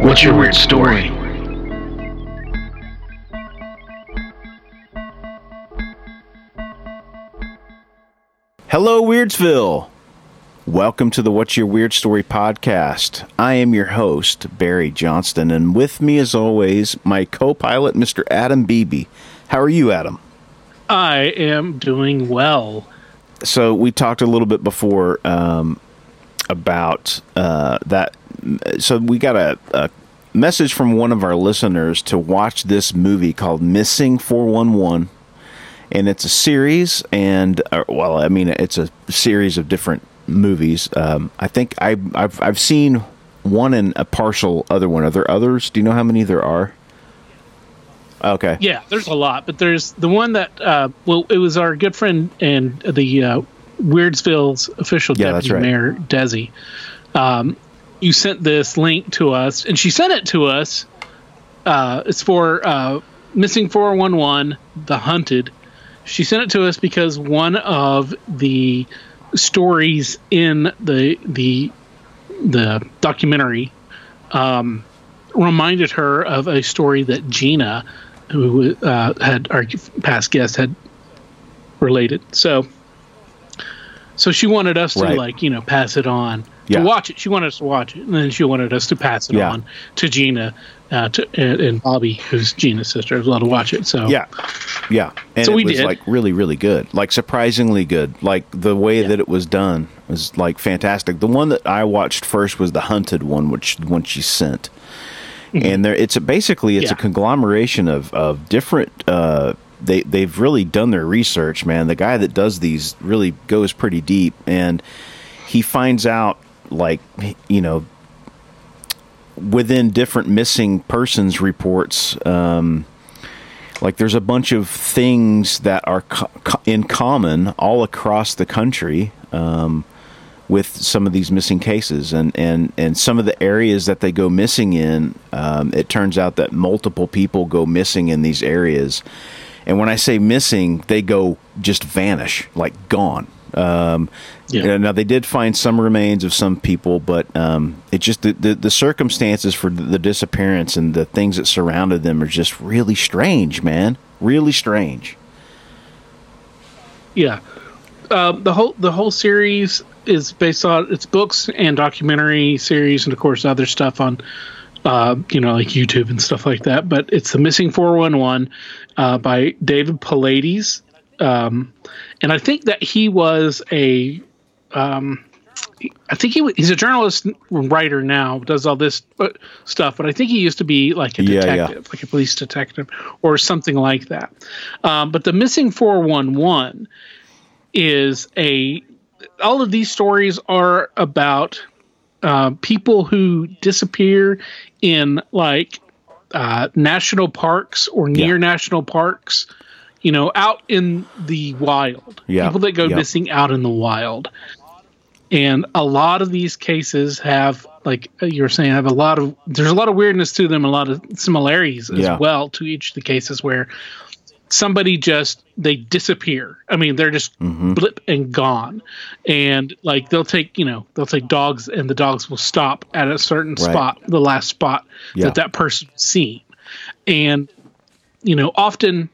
what's your weird story? Hello, Weirdsville. Welcome to the What's Your Weird Story podcast. I am your host, Barry Johnston, and with me, as always, my co pilot, Mr. Adam Beebe. How are you, Adam? I am doing well. So, we talked a little bit before um, about uh, that. So, we got a, a message from one of our listeners to watch this movie called Missing 411 and it's a series and uh, well i mean it's a series of different movies. Um, i think I, have I've seen one and a partial other one. Are there others? Do you know how many there are? Okay. Yeah there's a lot but there's the one that uh, well it was our good friend and the uh, weirdsville's official yeah, deputy right. mayor desi um, you sent this link to us and she sent it to us uh, it's for uh, missing 411 the hunted she sent it to us because one of the stories in the the the documentary um, reminded her of a story that Gina, who uh, had our past guest, had related. So, so she wanted us to Right. like you know pass it on Yeah. to watch it. She wanted us to watch it, and then she wanted us to pass it Yeah. on to Gina, uh, to and, and Bobby, who's Gina's sister, as well to watch it. So yeah yeah and So it we was did. like really really good like surprisingly good like the way Yeah. that it was done was like fantastic the one that i watched first was the hunted one which one she sent and there it's a, basically it's a conglomeration of of different uh they they've really done their research man. The guy that does these really goes pretty deep and he finds out like you know within different missing persons reports um like there's a bunch of things that are co- in common all across the country um, with some of these missing cases. And, and, and some of the areas that they go missing in um, it turns out that multiple people go missing in these areas and when i say missing they go just vanish like gone um, Yeah. now they did find some remains of some people, but um, it just the, the the circumstances for the, disappearance and the things that surrounded them are just really strange, man. Really strange. Yeah, um, the whole the whole series is based on it's books and documentary series, and of course other stuff on, uh, you know, like YouTube and stuff like that. But it's the Missing Four One One uh, by David Paulides, um, and I think that he was a. Um, I think he he's a journalist writer now. Does all this uh, stuff, but I think he used to be like a Yeah, yeah. detective, like a police detective, or something like that. Um, but the missing four one one is a all of these stories are about uh, people who disappear in like uh, national parks or near Yeah. national parks you know out in the wild Yeah, people that go yeah. missing out in the wild and a lot of these cases have like you were saying have a lot of there's a lot of weirdness to them a lot of similarities as well to each of the cases where somebody just they disappear i mean they're just Mm-hmm. blip and gone and like they'll take you know they'll take dogs and the dogs will stop at a certain Right. spot the last spot Yeah. that that person seen and you know often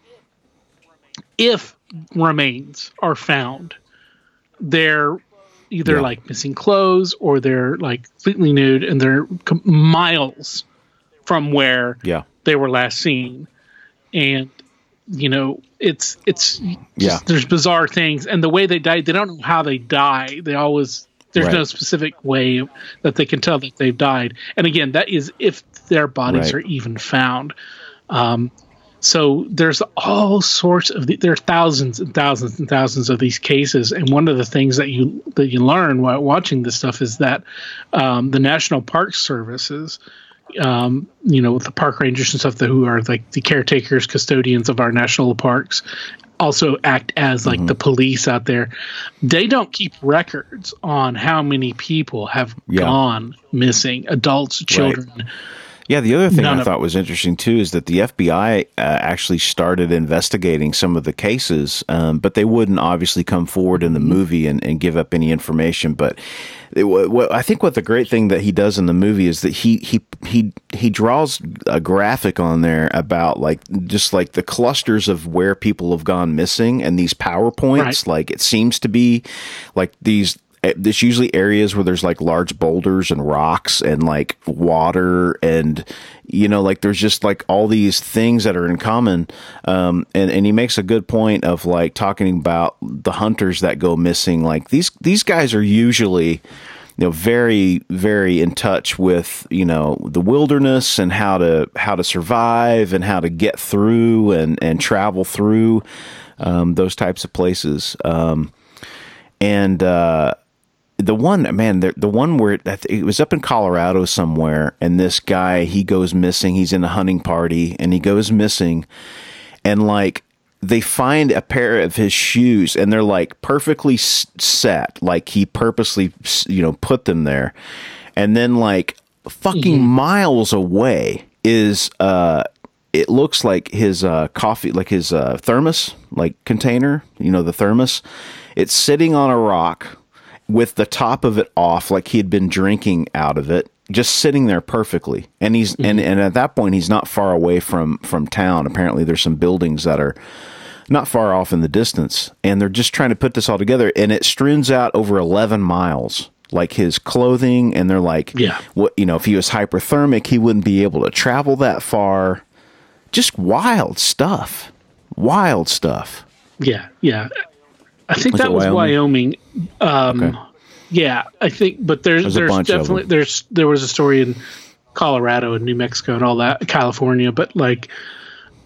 if remains are found they're either Yeah. like missing clothes or they're like completely nude and they're miles from where Yeah. they were last seen and you know it's it's just, Yeah. there's bizarre things. And the way they die they don't know how they die. They always there's no specific way that they can tell that they've died. And again that is if their bodies Right. are even found. Um, so there's all sorts of the, there are thousands and thousands and thousands of these cases. And one of the things that you that you learn while watching this stuff is that um, the national park services um, you know, the park rangers and stuff that who are like the caretakers, custodians of our national parks, also act as like mm-hmm. the police out there. They don't keep records on how many people have yeah. gone missing, adults, children. Right. Yeah, the other thing None I thought was interesting too is that the FBI uh, actually started investigating some of the cases, um, but they wouldn't obviously come forward in the mm-hmm. movie and, and give up any information. But it, what, I think what the great thing that he does in the movie is that he he he he draws a graphic on there about like just like the clusters of where people have gone missing and these powerpoints. Right. Like it seems to be like these there's usually areas where there's like large boulders and rocks and like water and you know like there's just like all these things that are in common um, and and he makes a good point of like talking about the hunters that go missing. Like these these guys are usually you know very very in touch with you know the wilderness and how to how to survive and how to get through and and travel through um, those types of places. Um, and uh, the one man the, the one where it, it, was up in colorado somewhere and this guy he goes missing. He's in a hunting party and he goes missing and like they find a pair of his shoes and they're like perfectly set. Like he purposely you know put them there. And then like fucking mm-hmm. miles away is uh it looks like his uh coffee like his uh thermos like container you know the thermos. It's sitting on a rock with the top of it off, like he had been drinking out of it, just sitting there perfectly. And he's mm-hmm. and, and at that point he's not far away from from town. Apparently there's some buildings that are not far off in the distance, and they're just trying to put this all together. And it streams out over eleven miles like his clothing and they're like yeah what you know if he was hyperthermic he wouldn't be able to travel that far just wild stuff wild stuff yeah yeah I think was that was Wyoming. Wyoming. Um, okay. Yeah, I think, but there's there's, there's definitely there's there was a story in Colorado and New Mexico and all that, California, but like,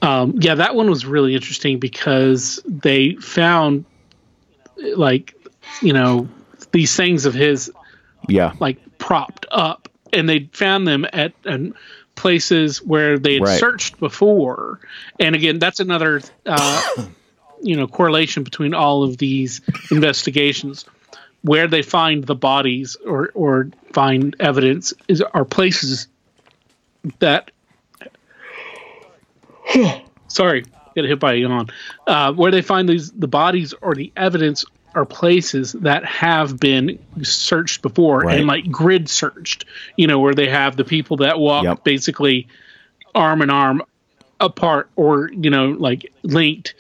um, yeah, that one was really interesting because they found like, you know, these things of his, yeah, like propped up, and they found them at and places where they had right. searched before, and again, that's another. Uh, you know correlation between all of these investigations where they find the bodies or or find evidence is are places that sorry get hit by a yawn uh, where they find these the bodies or the evidence are places that have been searched before right. and like grid searched you know where they have the people that walk yep. basically arm in arm apart or you know like linked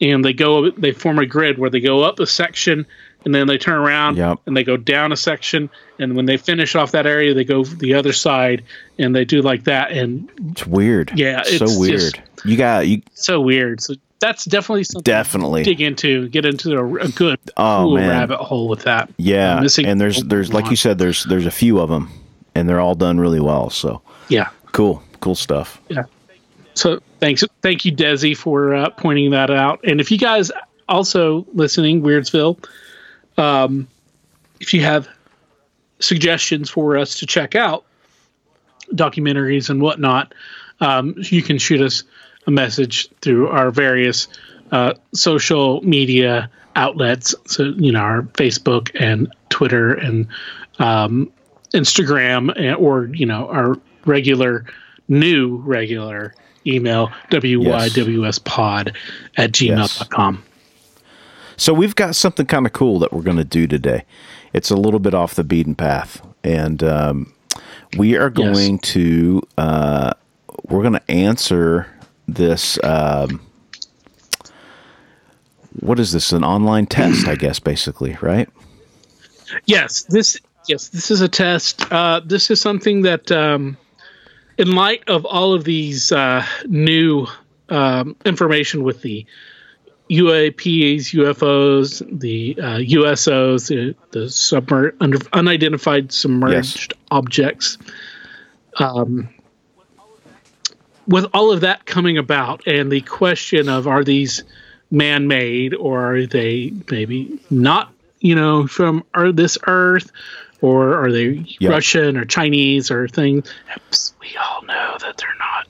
and they go they form a grid where they go up a section and then they turn around yep. and they go down a section and when they finish off that area they go the other side and they do like that and it's weird. Yeah it's so weird. You got you so weird. So that's definitely something definitely. dig into get into a, a good oh, cool man. rabbit hole with that. Yeah and there's there's like you said there's there's a few of them and they're all done really well so. Yeah. Cool cool stuff. Yeah so thanks, thank you, Desi, for uh, pointing that out. And if you guys also listening, Weirdsville, um, if you have suggestions for us to check out, documentaries and whatnot, um, you can shoot us a message through our various uh, social media outlets. So you know our Facebook and Twitter and um, Instagram, and, or you know our regular new regular email wywspod at gmail.com. Yes. So we've got something kind of cool that we're going to do today. It's a little bit off the beaten path, and um, we are going yes. to uh, we're going to answer this. Um, what is this? An online test, I guess, basically, right? Yes. This yes, this is a test. Uh, this is something that um, in light of all of these uh, new um, information with the UAPs, UFOs, the uh, USOs, the, the submer- unidentified submerged yes. objects. Um, with all of that coming about, and the question of are these man-made or are they maybe not, you know, from this Earth, or are they Yep. Russian or Chinese or things? We all know that they're not.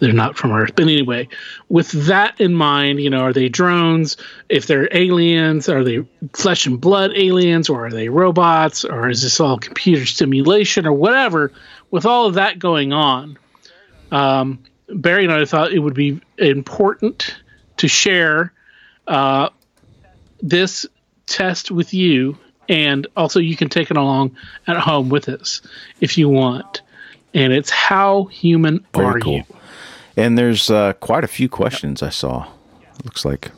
They're not from Earth. But anyway, with that in mind, you know, are they drones? If they're aliens, are they flesh and blood aliens, or are they robots, or is this all computer stimulation, or whatever? With all of that going on, um, Barry and I thought it would be important to share uh, this test with you, and also you can take it along at home with us if you want. And it's how human Very are cool. you? And there's uh, quite a few questions I saw. Looks like.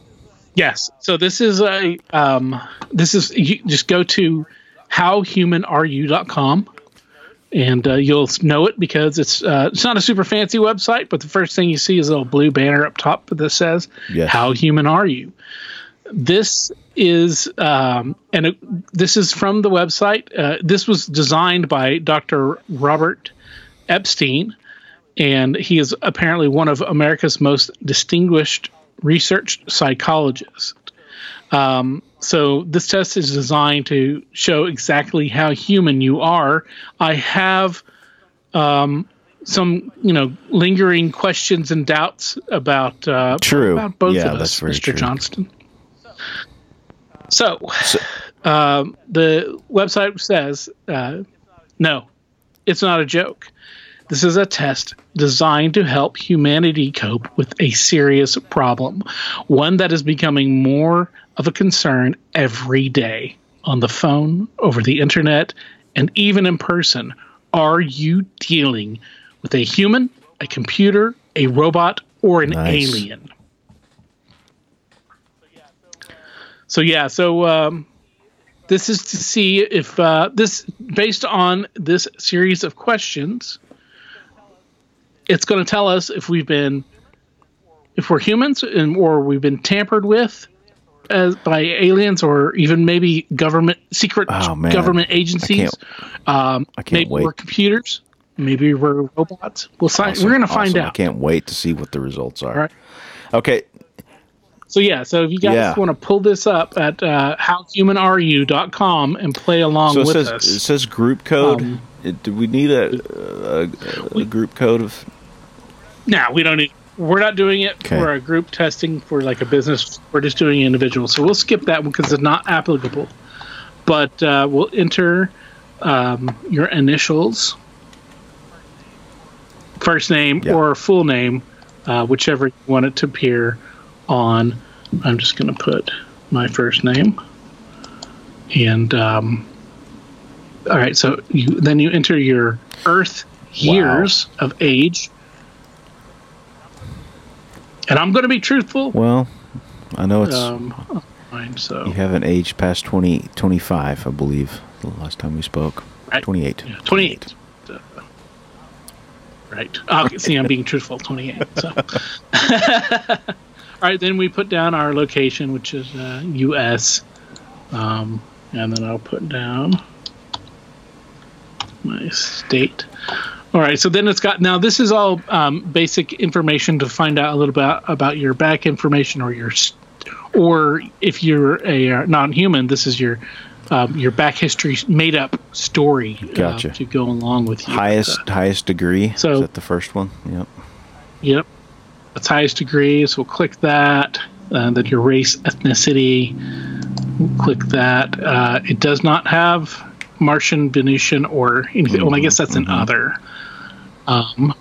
Yes. So this is a um, this is you just go to howhumanareyou.com and uh, you'll know it because it's uh, it's not a super fancy website, but the first thing you see is a little blue banner up top that says Yes. "How human are you?" This is um, and it, this is from the website. Uh, this was designed by Dr. Robert Epstein, and he is apparently one of America's most distinguished research psychologists. Um, so this test is designed to show exactly how human you are. I have um, some, you know, lingering questions and doubts about uh, True. about both Yeah, of us, Mr. true. Johnston. So, So- um, the website says, uh, no, it's not a joke. This is a test designed to help humanity cope with a serious problem, one that is becoming more of a concern every day on the phone, over the internet, and even in person. Are you dealing with a human, a computer, a robot, or an Nice. alien? So, yeah, so um, this is to see if uh, this, based on this series of questions, it's going to tell us if we've been if we're humans and or we've been tampered with as by aliens or even maybe government secret Oh, government agencies um I can't maybe wait. we're computers maybe we're robots we'll Awesome, we're going to find out. I can't wait to see what the results are. All right. Okay. So yeah so if you guys Yeah. want to pull this up at uh, howhumanareyou.com and play along So it with says us it says group code. Um, It- do we need a, a, a group code of? Now we don't need. We're not doing it Okay. for a group testing for like a business. We're just doing individual. So we'll skip that one because it's not applicable. But uh, we'll enter um, your initials, first name Yeah. or full name, uh, whichever you want it to appear on. I'm just going to put my first name, and um, all right. So you then you enter your Earth years of age. And I'm going to be truthful. Well, I know it's Um, fine, so you haven't aged past 20, 25, I believe. The last time we spoke, Right. twenty eight. yeah, 28. Uh, right. Okay, see, I'm being truthful. 28. So. All right, then we put down our location, which is uh, U.S. Um, and then I'll put down my state. All right, so then it's got now. This is all um, basic information to find out a little bit about your back information, or your, or if you're a uh, non-human, this is your um, your back history made up story uh, to go along with you. Highest highest degree. So- is that the first one? Yep. Yep. That's highest degree. So we'll click that. Uh, then your race, ethnicity. We'll click that. Uh, it does not have Martian, Venusian, or anything. Well, I guess that's an other. Um,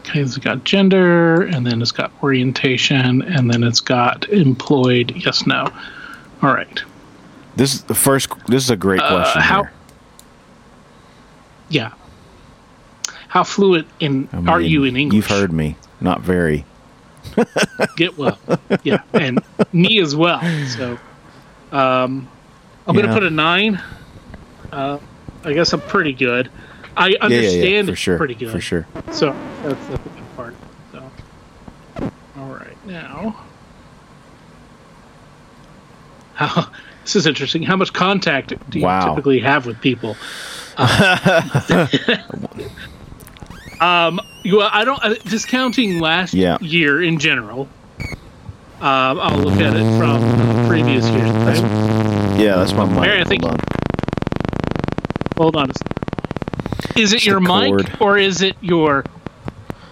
okay, it's got gender, and then it's got orientation, and then it's got employed. Yes, no. All right. This is the first. This is a great question. Uh, how- here. Yeah. How fluent in I are you in English? You've heard me. Not very. Get well. Yeah, and me as well. So, um, I'm Yeah. gonna put a nine. Uh, I guess I'm pretty good. I Yeah, yeah, understand yeah, for sure. pretty good. For sure. So that's the good part. So, all right, now, how this is interesting. How much contact do you Wow. typically have with people? Uh, um, you, I don't uh, discounting last Yeah. year in general. Um, I'll look at it from the previous years. Yeah, that's my mic. Mary, I think- Hold on. hold on a second. Is it your mic cord. or is it your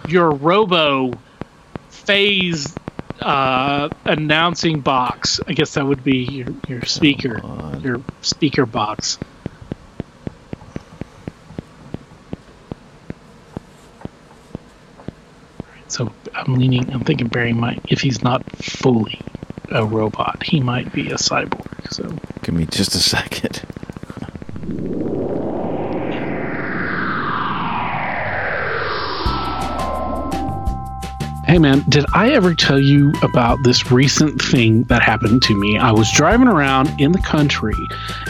your robo phase uh, announcing box? I guess that would be your, your speaker, your speaker box. So I'm leaning. I'm thinking Barry might, if he's not fully a robot, he might be a cyborg. So Give me just a second. Hey man, did I ever tell you about this recent thing that happened to me? I was driving around in the country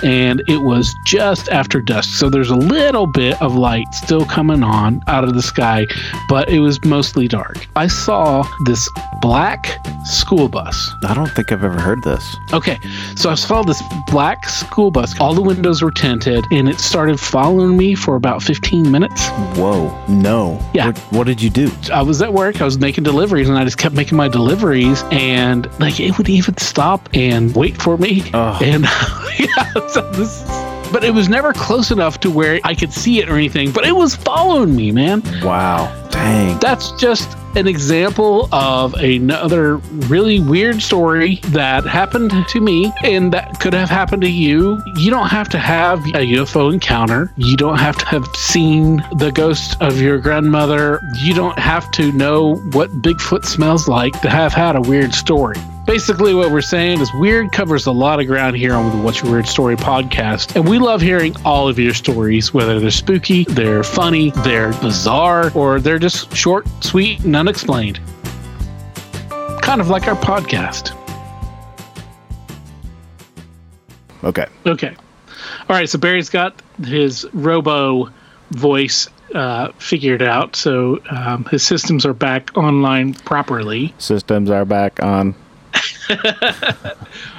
and it was just after dusk. So there's a little bit of light still coming on out of the sky, but it was mostly dark. I saw this black school bus. I don't think I've ever heard this. Okay, so I saw this black school bus. All the windows were tinted and it started following me for about 15 minutes. Whoa, no. Yeah. What, what did you do? I was at work, I was making deliveries, and I just kept making my deliveries, and like it would even stop and wait for me. Ugh. And yeah, so this, but it was never close enough to where I could see it or anything, but it was following me, man. Wow. Dang. That's just an example of another really weird story that happened to me and that could have happened to you. You don't have to have a UFO encounter. You don't have to have seen the ghost of your grandmother. You don't have to know what Bigfoot smells like to have had a weird story. Basically, what we're saying is weird covers a lot of ground here on the What's Your Weird Story podcast. And we love hearing all of your stories, whether they're spooky, they're funny, they're bizarre, or they're just short, sweet, and unexplained. Kind of like our podcast. Okay. Okay. All right. So Barry's got his robo voice uh, figured out. So um, his systems are back online properly. Systems are back on.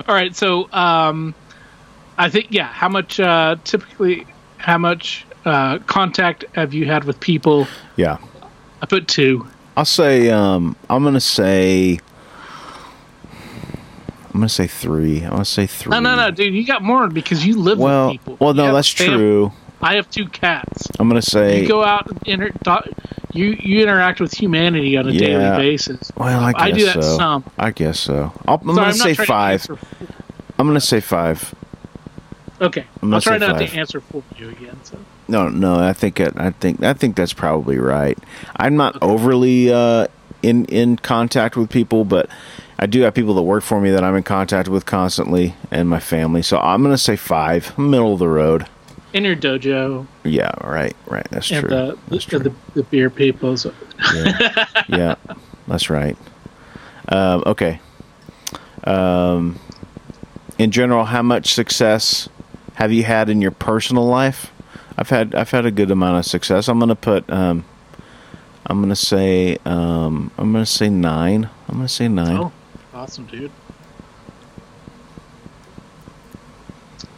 All right. So um, I think, yeah, how much uh, typically, how much uh, contact have you had with people? Yeah. I put two. I'll say um I'm gonna say I'm gonna say three. I'm gonna say three. No, no, no, dude. You got more because you live Well, with people. well, no, that's true. I have two cats. I'm gonna say. You go out and inter- you you interact with humanity on a Yeah. daily basis. well, I guess I do that so. some. I guess so. I'll, I'm Sorry, gonna say five. I'm gonna say five. Okay, I'm I'll try not five. to answer for you again. So No, no. I think it, I think I think that's probably right. I'm not overly uh, in in contact with people, but I do have people that work for me that I'm in contact with constantly, and my family. So I'm gonna say five, middle of the road. In your dojo Yeah, right, right. That's and true. the that's the, true. the the beer people. Yeah, yeah, that's right. Um, okay. Um, in general, how much success have you had in your personal life? I've had I've had a good amount of success. I'm gonna put um, I'm gonna say um, I'm gonna say nine. I'm gonna say nine. oh, awesome, dude.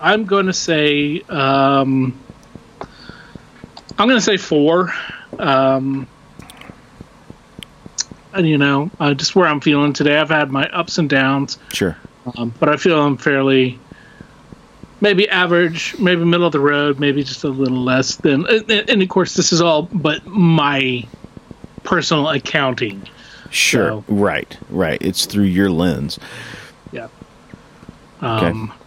I'm going to say um, I'm going to say four. Um, and you know, uh, just where I'm feeling today. I've had my ups and downs. Sure. um, but I feel I'm fairly maybe average, maybe middle of the road, maybe just a little less than. And, and of course, this is all but my personal accounting. Sure. So- Right. Right. It's through your lens. Yeah. Um, okay.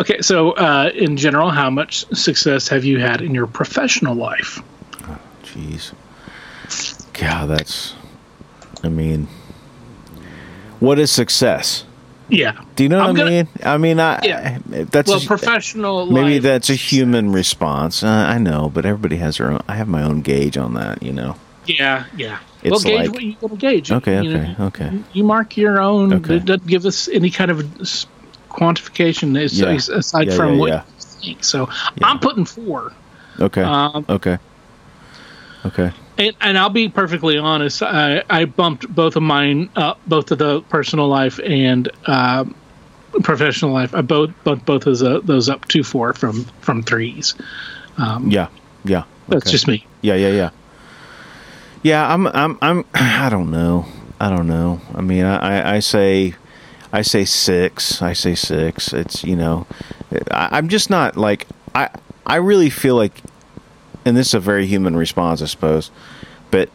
Okay, so, uh, in general, how much success have you had in your professional life? Jeez. God, that's. I mean, what is success? Yeah. Do you know what I'm I gonna- mean? I mean, I Yeah. that's Well, a- professional. maybe life- that's a human response. Uh, I know, but everybody has their own. I have my own gauge on that. You know. Yeah, yeah. It's well, gauge like- what you gonna gauge. Okay, you okay, okay. You mark your own. Okay. It doesn't give us any kind of quantification as- Yeah. aside Yeah, from yeah, what you think. So I'm putting four. Okay. Um, okay. Okay. and, and I'll be perfectly honest. I, I bumped both of mine up, both of the personal life and um, professional life. I both bumped both of those, those up to four from from threes. Yeah. Yeah. That's just me. Yeah. Yeah. Yeah. Yeah. I'm. I'm. I'm. I don't know. I don't know. I mean, I. I, I say. I say six. I say six. It's you know, I, I'm just not like I. I really feel like, and this is a very human response, I suppose, but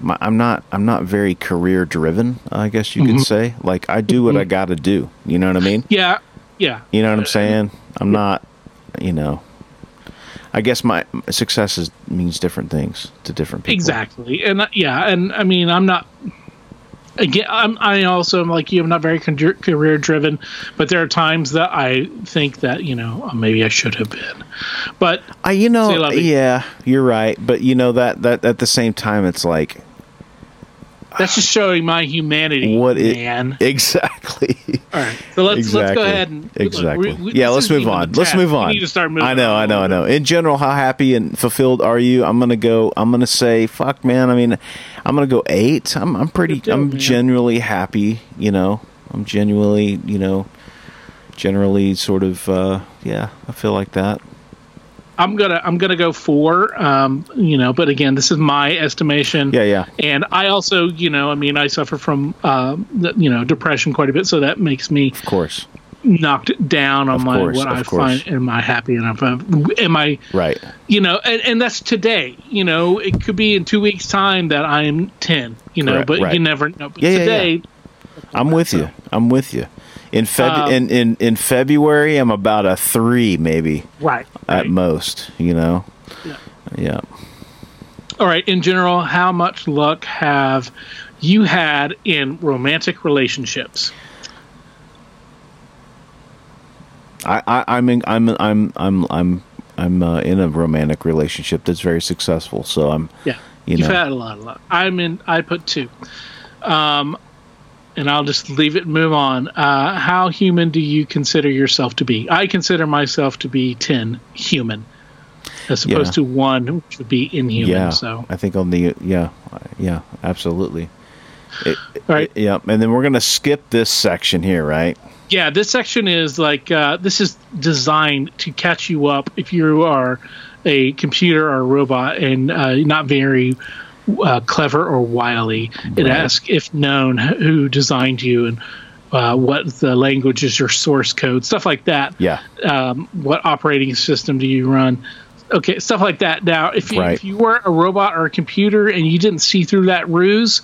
my, I'm not. I'm not very career driven. I guess you could mm-hmm. say. Like I do what I mm-hmm. got to do. You know what I mean? Yeah, yeah. You know what I'm saying? Uh, I'm not. You know. I guess my success is, means different things to different people. Exactly, and uh, yeah, and I mean, I'm not. Again, I'm. I also am like you. I'm not very career driven, but there are times that I think that you know uh, maybe I should have been. But I, you know, yeah, you're right. But you know that that at the same time, it's like that's just showing my humanity, what it, man. Exactly. All right, so let's exactly. let's go ahead and exactly. Look, we, yeah, let's move on. Let's move on. We need to start moving. I know, I know, I know. In general, how happy and fulfilled are you? I'm gonna go. I'm gonna say, fuck, man. I mean, I'm gonna go eight. I'm, I'm pretty. I'm man. genuinely happy. You know, I'm genuinely, you know, generally sort of. uh Yeah, I feel like that. I'm gonna I'm gonna go four. Um, you know, but again, this is my estimation. Yeah, yeah. And I also, you know, I mean, I suffer from, um, the, you know, depression quite a bit, so that makes me Of course. knocked down on Of my course, what I course. find. Am I happy enough? Am I, Right. you know, and, and that's today. You know, it could be in two weeks' time that I am ten. You know, but right. you never know. But Yeah, yeah, today, I'm with you. I'm with you. In Feb Um, in, in in February, I'm about a three, maybe right, at right. most. You know. Yeah. Yeah. All right. In general, how much luck have you had in romantic relationships? I, I I'm in, I'm I'm I'm I'm I'm uh, in a romantic relationship that's very successful. So I'm Yeah, You you've know. had a lot of luck. I'm in. I put two, um, and I'll just leave it and move on. Uh, how human do you consider yourself to be? I consider myself to be ten human, as opposed Yeah. to one, which would be inhuman. yeah. So, I think on the yeah yeah absolutely. It, all right. yeah, and then we're gonna skip this section here, right? yeah, this section is like uh, this is designed to catch you up if you are a computer or a robot and uh, not very uh, clever or wily. It Right. asks if known who designed you and uh, what the language is your source code, stuff like that. Yeah. Um, what operating system do you run? Okay, stuff like that. Now, if you, Right. if you were a robot or a computer and you didn't see through that ruse,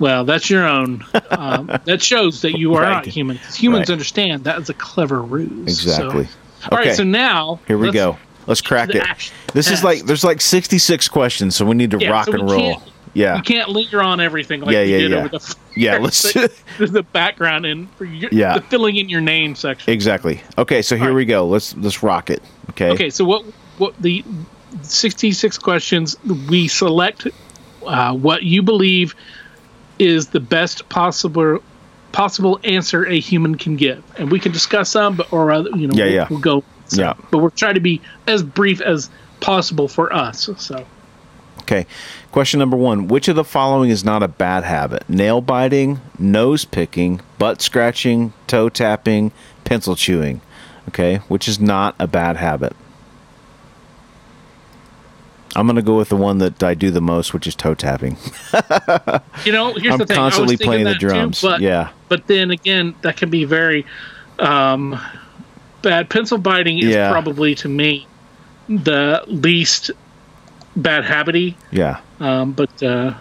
well, that's your own. Um, that shows that you are Right. not human. Humans Right. understand that is a clever ruse. Exactly. So, all right, Okay. so now Here we go. Let's crack it. This is like there's like 66 questions, so we need to Yeah, rock so and roll. Yeah. You can't linger on everything like Yeah, you yeah, did yeah. over the Yeah, let's- the, the background and Yeah. the filling in your name section. Exactly. Okay, so here right. we go. Let's let's rock it. Okay. Okay, so what what the 66 questions we select uh, what you believe is the best possible possible answer a human can give, and we can discuss some, but or other, you know, Yeah, we'll, yeah. we'll go. Some. Yeah. but we're trying to be as brief as possible for us. So Okay. Question number one: Which of the following is not a bad habit? Nail biting, nose picking, butt scratching, toe tapping, pencil chewing. Okay, which is not a bad habit? I'm gonna go with the one that I do the most, which is toe tapping. you know, here's I'm the thing. Constantly playing the that too, drums. but, yeah, but then again, that can be very um, bad. Pencil biting is Yeah. probably to me the least bad habity. yeah, um, but uh,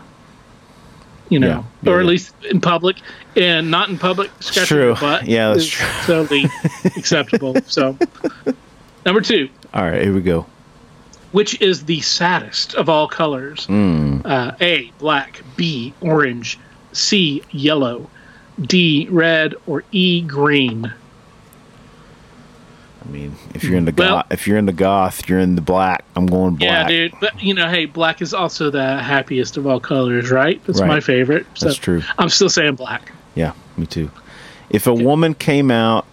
you know, Yeah, yeah, or at yeah. least in public, and not in public. Scratching true. butt Yeah, that's true. Totally acceptable. So, number two, All right, here we go. which is the saddest of all colors? Hmm. Uh, A, black. B, orange. C, yellow. D, red. Or E, green. I mean, if you're in the Well- goth, if you're in the goth, you're in the black. I'm going black. Yeah, dude. But you know, hey, black is also the happiest of all colors, right? That's Right. my favorite. So That's true. I'm still saying black. Yeah, me too. If a woman came out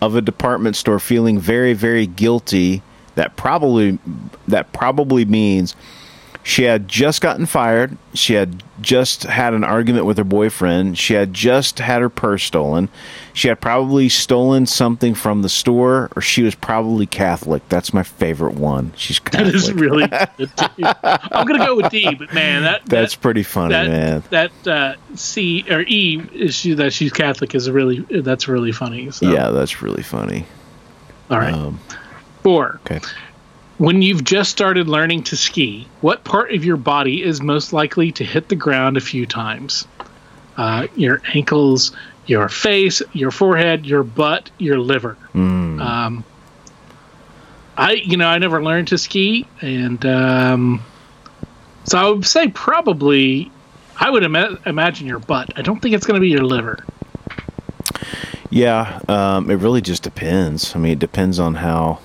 of a department store feeling very, very guilty, that probably that probably means She had just gotten fired. She had just had an argument with her boyfriend. She had just had her purse stolen. She had probably stolen something from the store, or she was probably Catholic. That's my favorite one. She's Catholic. That is really I'm gonna go with D, but man, that That's that, pretty funny, that man. that uh, C or E is she that she's Catholic is really that's really funny. So. Yeah, that's really funny. All right. Um, Four. okay. When you've just started learning to ski, what part of your body is most likely to hit the ground a few times? Uh, your ankles, your face, your forehead, your butt, your liver. Um, I, you know, I never learned to ski, and um, so I would say probably, I would ima- imagine your butt. I don't think it's going to be your liver. Yeah, um, it really just depends. I mean, it depends on how.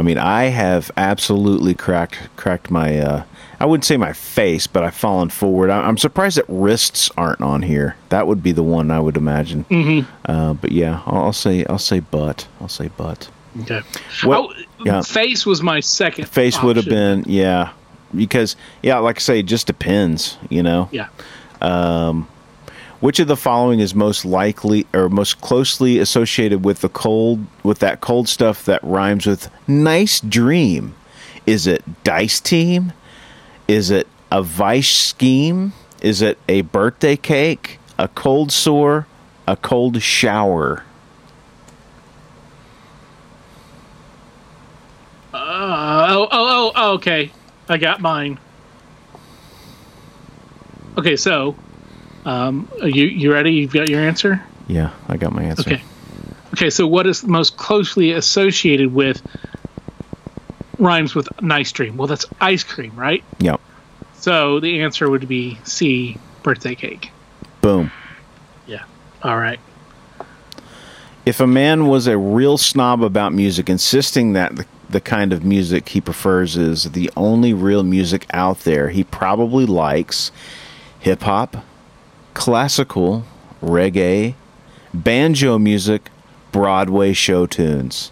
I mean, I have absolutely cracked cracked my. Uh, I wouldn't say my face, but I've fallen forward. I, I'm surprised that wrists aren't on here. That would be the one I would imagine. Mm-hmm. Uh, but yeah, I'll, I'll say I'll say butt. I'll say butt. Okay. What- oh, yeah. face was my second. Face would have been yeah, because yeah, like I say, it just depends. You know. Yeah. Which of the following is most likely or most closely associated with the cold with that cold stuff that rhymes with nice dream? Is it dice team? Is it a vice scheme? Is it a birthday cake? A cold sore? A cold shower? Uh, oh, oh, oh, oh, okay. I got mine. Okay, so, um, are you you ready? You've got your answer. Yeah, I got my answer. Okay. Okay, so what is most closely associated with rhymes with nice dream? Well, that's ice cream, right? Yep. So the answer would be C, birthday cake. Boom. Yeah. All right. If a man was a real snob about music, insisting that the, the kind of music he prefers is the only real music out there, he probably likes hip hop, classical, reggae, banjo music, Broadway show tunes.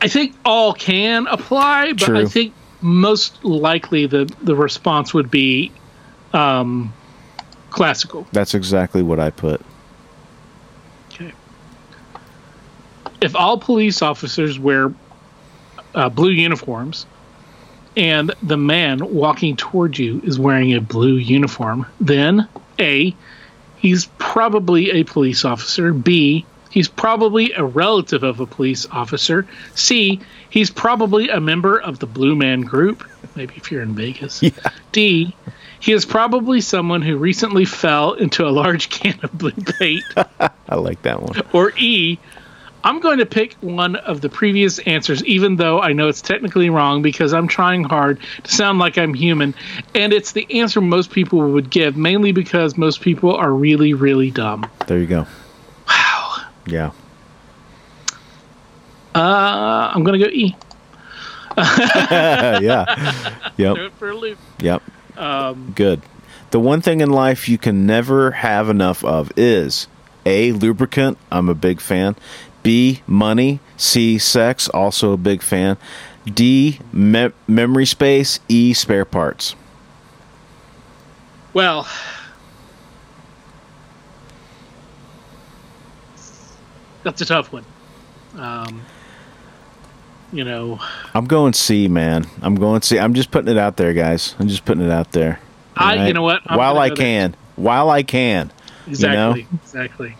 I think all can apply, but I think most likely the the response would be um, classical. That's exactly what I put. Okay. If all police officers wear uh, blue uniforms and the man walking toward you is wearing a blue uniform, then A, he's probably a police officer. B, he's probably a relative of a police officer. C, he's probably a member of the Blue Man Group, maybe if you're in Vegas. D, he is probably someone who recently fell into a large can of blue paint. I like that one. Or E, I'm going to pick one of the previous answers, even though I know it's technically wrong because I'm trying hard to sound like I'm human. And it's the answer most people would give, mainly because most people are really, really dumb. There you go. Wow. Yeah. Uh, I'm going to go E. yeah. Yep. For a loop. Yep. Um, Good. The one thing in life you can never have enough of is A, lubricant. I'm a big fan. B, money. C, sex. Also a big fan. D, me- memory space. E, spare parts. well, that's a tough one. Um, you know, I'm going C, man. I'm going C. I'm just putting it out there, guys. I'm just putting it out there. I- you know what? I'm While I can. While I can. Exactly. Exactly.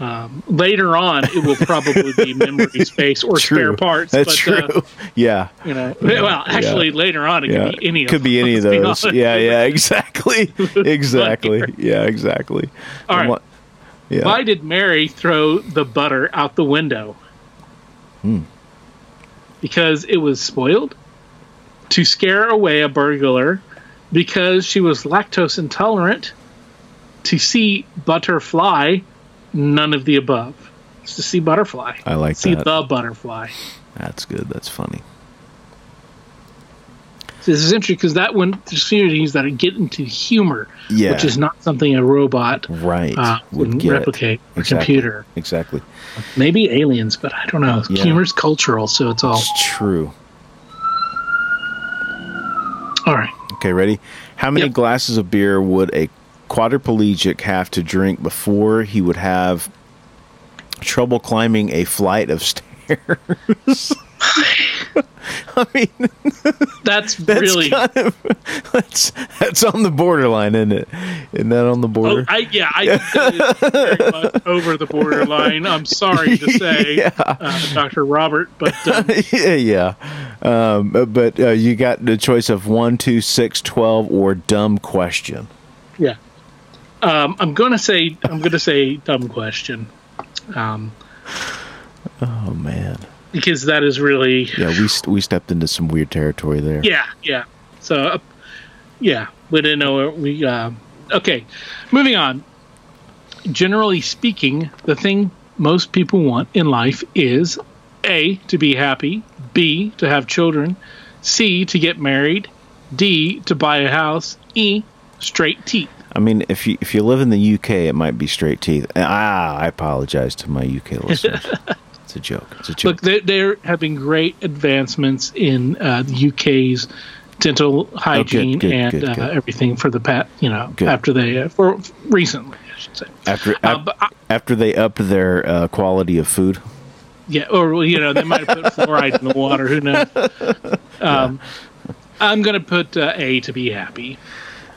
Um, later on, it will probably be memory space or spare parts. That's but, true. Uh, yeah. you know, well, actually, later on, it Yeah. could be any. Could of be any of those. Yeah, yeah, exactly. exactly. Yeah, exactly. All what- Yeah. Why did Mary throw the butter out the window? Hmm. Because it was spoiled. To scare away a burglar. Because she was lactose intolerant. To see butterfly. None of the above. It's to see butterfly. I like see that. the butterfly. That's good. That's funny. So this is interesting because that one communities that get into humor, Yeah. which is not something a robot Right. uh, Would get. replicate Exactly. computer. Exactly. Maybe aliens, but I don't know. Yeah. Humor's cultural, so it's all. It's true. All right. Okay, ready? How many Yep. glasses of beer would a quadriplegic have to drink before he would have trouble climbing a flight of stairs? I mean, That's, that's really. kind of that's that's on the borderline, isn't it? Isn't that on the Oh, border? I, yeah, I think that is very much over the borderline. I'm sorry to say, Yeah. uh, Dr. Robert, but um, yeah, yeah. Um, but uh, you got the choice of one, two, six, twelve, or dumb question. yeah, um, I'm gonna say I'm gonna say dumb question, um, Oh man, because that is really yeah. We we stepped into some weird territory there. yeah, yeah. So uh, yeah, we didn't know we. Uh, okay, moving on. Generally speaking, the thing most people want in life is a to be happy, b to have children, c to get married, d to buy a house, e straight teeth. I mean, if you if you live in the UK, it might be straight teeth. Ah, I apologize to my UK listeners. it's a joke. It's a joke. Look, they, they're having great advancements in uh, the UK's dental hygiene good, and good, uh, good. everything for the pat. You know, Good. after they uh, for recently, I should say. after Uh, I, after they upped their uh, quality of food. yeah, or you know, they might have put fluoride in the water. Who knows? Um, I'm going to put uh, A to be happy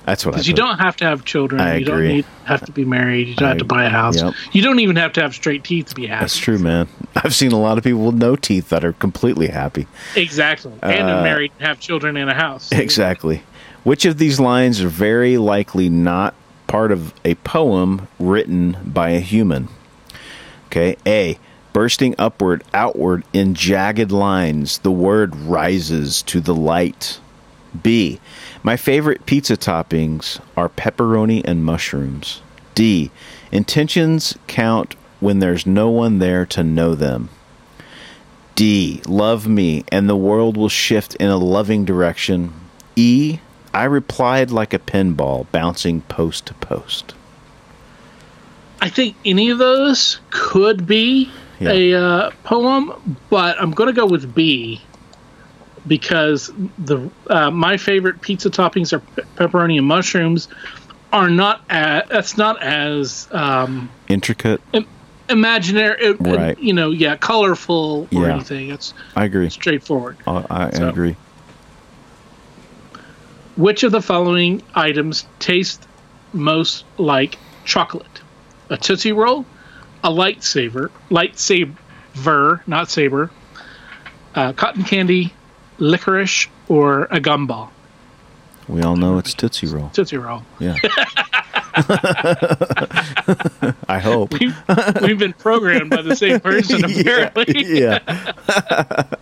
That's what I. because you don't have to have children. I you don't agree. need have to be married. You don't I- have to buy a house. yep. You don't even have to have straight teeth to be happy. That's true, man. I've seen a lot of people with no teeth that are completely happy. Exactly, and Uh, they're married and have children in a house. Exactly. Which of these lines are very likely not part of a poem written by a human? Okay. A. Bursting upward, outward in jagged lines, the word rises to the light. B. My favorite pizza toppings are pepperoni and mushrooms. D. Intentions count when there's no one there to know them. D. Love me, and the world will shift in a loving direction. E. I replied like a pinball, bouncing post to post. I think any of those could be Yeah. a uh, poem, but I'm going to go with B because the uh, my favorite pizza toppings are pe- pepperoni and mushrooms. Are not as, that's not as um, Intricate. imaginary, uh, Right. You know, yeah, colorful or Yeah. anything. It's I agree. straightforward. I, I So- agree. Which of the following items taste most like chocolate? A Tootsie Roll, a lightsaber, lightsaber, not saber, uh, cotton candy, licorice, or a gumball? We all know it's Tootsie Roll. Tootsie Roll. Yeah. I hope. We've, we've been programmed by the same person, apparently. yeah.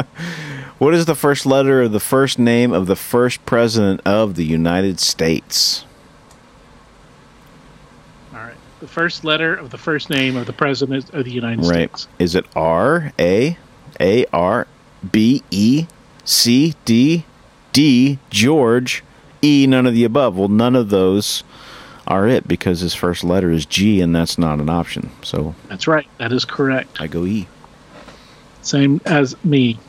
what is the first letter of the first name of the first president of the United States? All right. The first letter of the first name of the President of the United Right. States. Is it R A A R B E C D D George E none of the above? Well, none of those are it because his first letter is G and that's not an option. So That's right. That is correct. I go E. Same as me.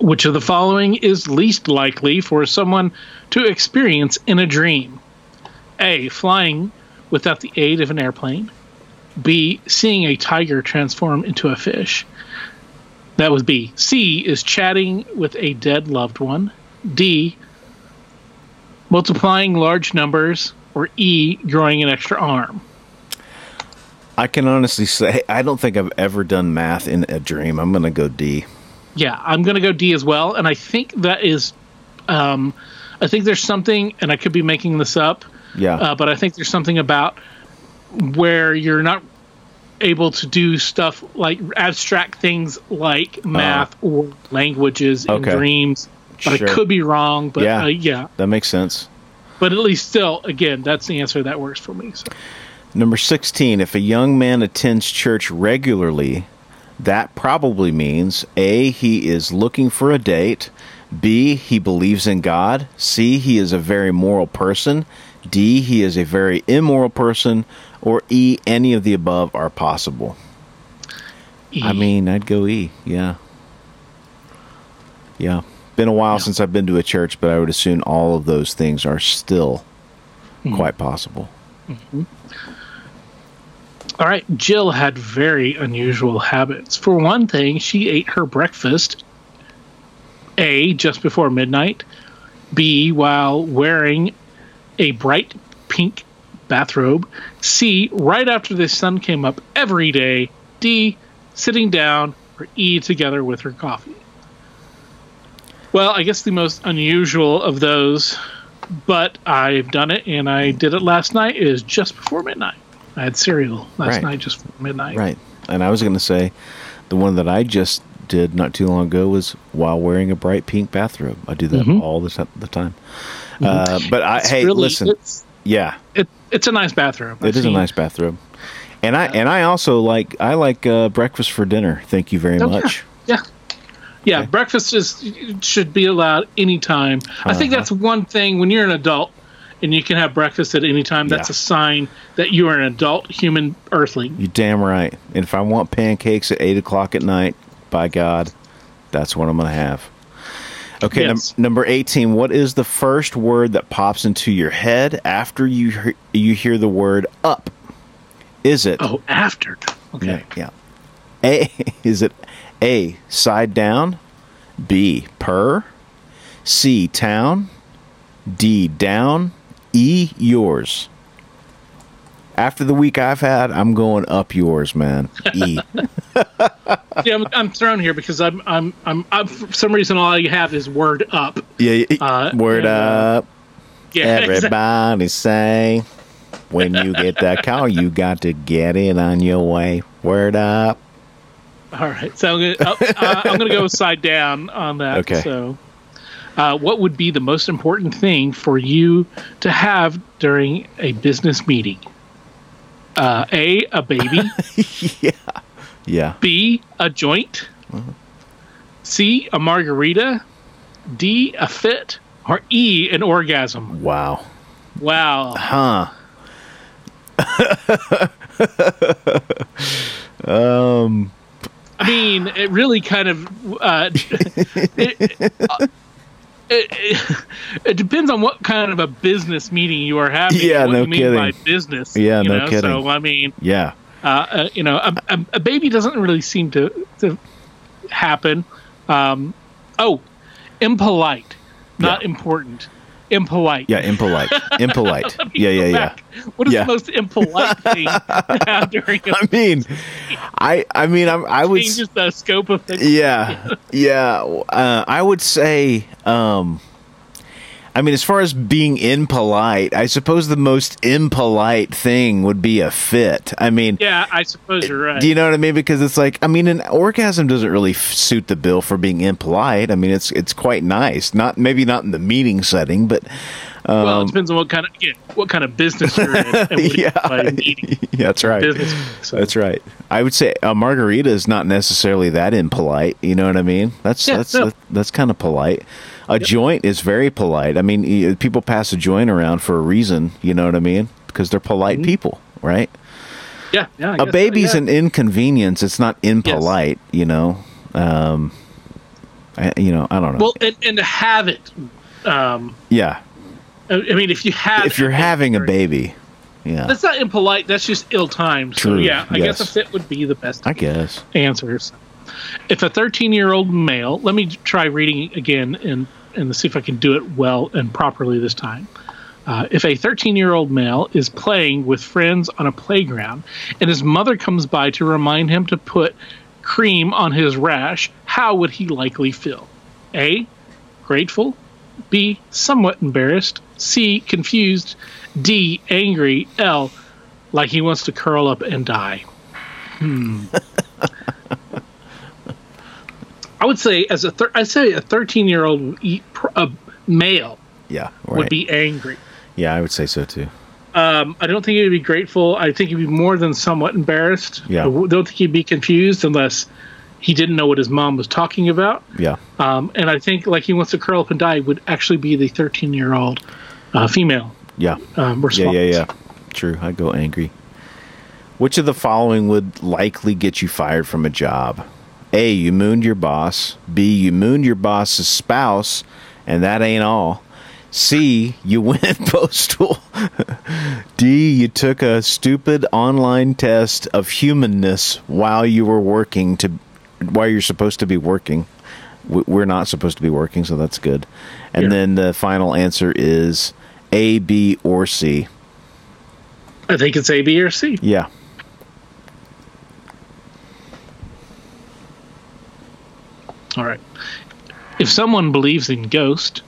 Which of the following is least likely for someone to experience in a dream? A. Flying without the aid of an airplane. B. Seeing a tiger transform into a fish. That was B. C. Is chatting with a dead loved one. D. Multiplying large numbers. Or E. Growing an extra arm. I can honestly say I don't think I've ever done math in a dream. I'm going to go D. Yeah, I'm going to go D as well, and I think that is, um, I think there's something, and I could be making this up, Yeah. uh, but I think there's something about where you're not able to do stuff like abstract things like math or languages. Okay. dreams. But Sure. I could be wrong. But Yeah. uh, yeah. that makes sense. But at least still, again, that's the answer that works for me. So. Number 16, if a young man attends church regularly, that probably means A, he is looking for a date, B, he believes in God, C, he is a very moral person, D, he is a very immoral person, or E, any of the above are possible. I E. mean, I'd go E, yeah. Yeah. Been a while since I've been to a church, but I would assume all of those things are still hmm. quite possible. Mm-hmm. All right, Jill had very unusual habits. For one thing, she ate her breakfast A, just before midnight, B, while wearing a bright pink bathrobe, C, right after the sun came up every day, D, sitting down, or E, together with her coffee. Well, I guess the most unusual of those, but I've done it and I did it last night, is just before midnight. I had cereal last Right. night just before midnight. Right. And I was going to say the one that I just did not too long ago was while wearing a bright pink bathrobe. I do that all the, ti- the time. Uh, but I, It's hey, really- listen, It's, yeah, it's a nice bathroom. it is a nice bathroom, And I and I also like I like uh, breakfast for dinner. Thank you very Oh, much. Yeah. Yeah, Okay. breakfast is should be allowed anytime. I think Uh-huh. that's one thing when you're an adult and you can have breakfast at any time. That's Yeah. a sign that you are an adult human earthling. You damn right. And if I want pancakes at eight o'clock at night, by God, that's what I'm going to have. Okay, num- number eighteen. What is the first word that pops into your head after you he- you hear the word up? Is it Oh, after. Okay. Yeah, yeah. A is it A side down, B per, C town, D down, E yours. After the week I've had, I'm going up yours, man. E. Yeah, I'm, I'm thrown here because I'm, I'm, I'm, I'm, for some reason, all I have is word up. yeah, yeah, Uh, word and, uh, up. Yeah, exactly. Everybody say when you get that call, you got to get it on your way. Word up. All right, so I'm gonna, uh, I'm gonna go side down on that. Okay. So, uh, what would be the most important thing for you to have during a business meeting? Uh, a, a baby. Yeah. Yeah. B, a joint. C, a margarita. D, a fit. Or E, an orgasm. Wow. Wow. Huh. um. I mean, it really kind of uh, it, uh, it, it, it depends on what kind of a business meeting you are having. Yeah, no you mean by kidding. business. Yeah, no know? kidding. So I mean, Yeah. uh, uh, you know, a, a, a baby doesn't really seem to to happen. Um, oh, impolite, not Yeah. important. Impolite. Yeah. Impolite. Impolite. Yeah. Yeah. Yeah. What is Yeah. the most impolite thing during a I mean, I. I mean, I. I would. changes the scope of things? Yeah. Yeah. Uh, I would say. Um. I mean, as far as being impolite, I suppose the most impolite thing would be a fit. I mean, Yeah, I suppose you're right. Do you know what I mean? Because it's like, I mean, an orgasm doesn't really f- suit the bill for being impolite. I mean, it's it's quite nice. Not maybe not in the meeting setting, but Well, um, it depends on what kind of yeah, what kind of business you're in. And what you yeah, meeting yeah, that's right. business. So, That's right. I would say a margarita is not necessarily that impolite. You know what I mean? That's Yeah, that's no. that's kind of polite. A joint is very polite. I mean, people pass a joint around for a reason. You know what I mean? Because they're polite Mm-hmm. people, right? yeah, yeah. I a guess so, baby's yeah. an inconvenience. It's not impolite. You know. Um, I, you know, I don't know. well, and, and to have it. Um, yeah, I mean, if you have, if you're having a baby, yeah, that's not impolite. That's just ill-timed. So True, yeah, I guess a fit would be the best I guess. answers. If a 13-year-old male, let me try reading again and and see if I can do it well and properly this time. Uh, if a 13 year old male is playing with friends on a playground and his mother comes by to remind him to put cream on his rash, how would he likely feel? A. Grateful. B. Somewhat embarrassed. C. Confused. D. Angry. L. Like he wants to curl up and die. Hmm. I would say, as a thir- I say, a 13 year old male Yeah, right. would be angry. yeah, I would say so too. Um, I don't think he'd be grateful. I think he'd be more than somewhat embarrassed. Yeah. I don't think he'd be confused unless he didn't know what his mom was talking about. Yeah, Um, and I think like he wants to curl up and die would actually be the 13 year old uh, female yeah, um, yeah, yeah, yeah. True. I go angry. Which of the following would likely get you fired from a job? A. You mooned your boss. B. You mooned your boss's spouse, and that ain't all. C. You went postal. D. You took a stupid online test of humanness while you were working to, while you're supposed to be working. We're not supposed to be working, so that's good. And Yeah. then the final answer is A, B, or C. I think it's A, B, or C. Yeah. All right. If someone believes in ghost,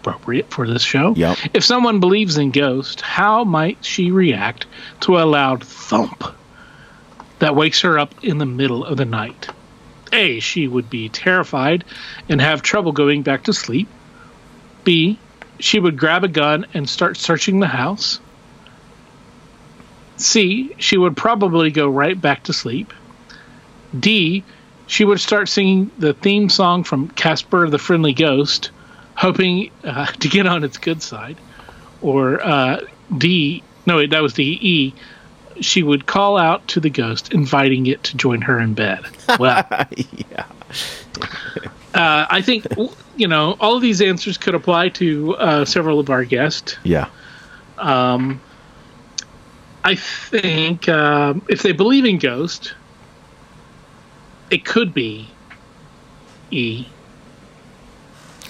appropriate for this show. Yep. If someone believes in ghost, how might she react to a loud thump that wakes her up in the middle of the night? A. She would be terrified and have trouble going back to sleep. B. She would grab a gun and start searching the house. C. She would probably go right back to sleep. D. She would start singing the theme song from Casper the Friendly Ghost, hoping uh, to get on its good side. Or uh, D. No, that was D. E. She would call out to the ghost, inviting it to join her in bed. Well, yeah. uh, I think you know all of these answers could apply to uh, several of our guests. Yeah. Um, I think um, if they believe in ghost, it could be E.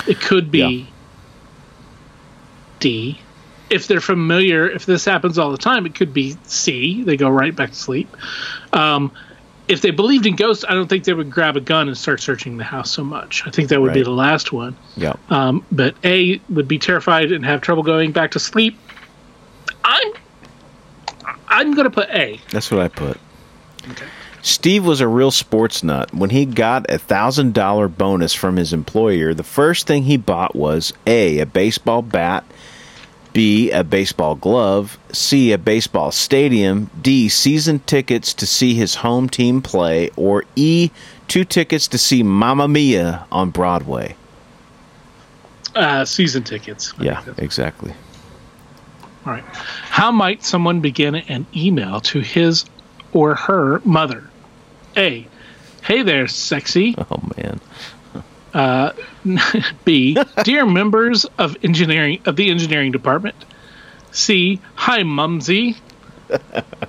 It could be Yeah. D. If they're familiar, if this happens all the time, it could be C. They go right back to sleep. Um, if they believed in ghosts, I don't think they would grab a gun and start searching the house so much. I think that would be the last one. Yeah. Um, but A would be terrified and have trouble going back to sleep. I'm I'm gonna put A. That's what I put. Steve was a real sports nut. When he got a thousand dollar bonus from his employer, the first thing he bought was A, a baseball bat, B, a baseball glove, C, a baseball stadium, D, season tickets to see his home team play, or E, two tickets to see Mamma Mia on Broadway. Uh, season tickets. I Yeah, exactly. All right. How might someone begin an email to his or her mother? A. Hey there, sexy. Oh man. B. Dear members of engineering of the engineering department. C. Hi, Mumsy.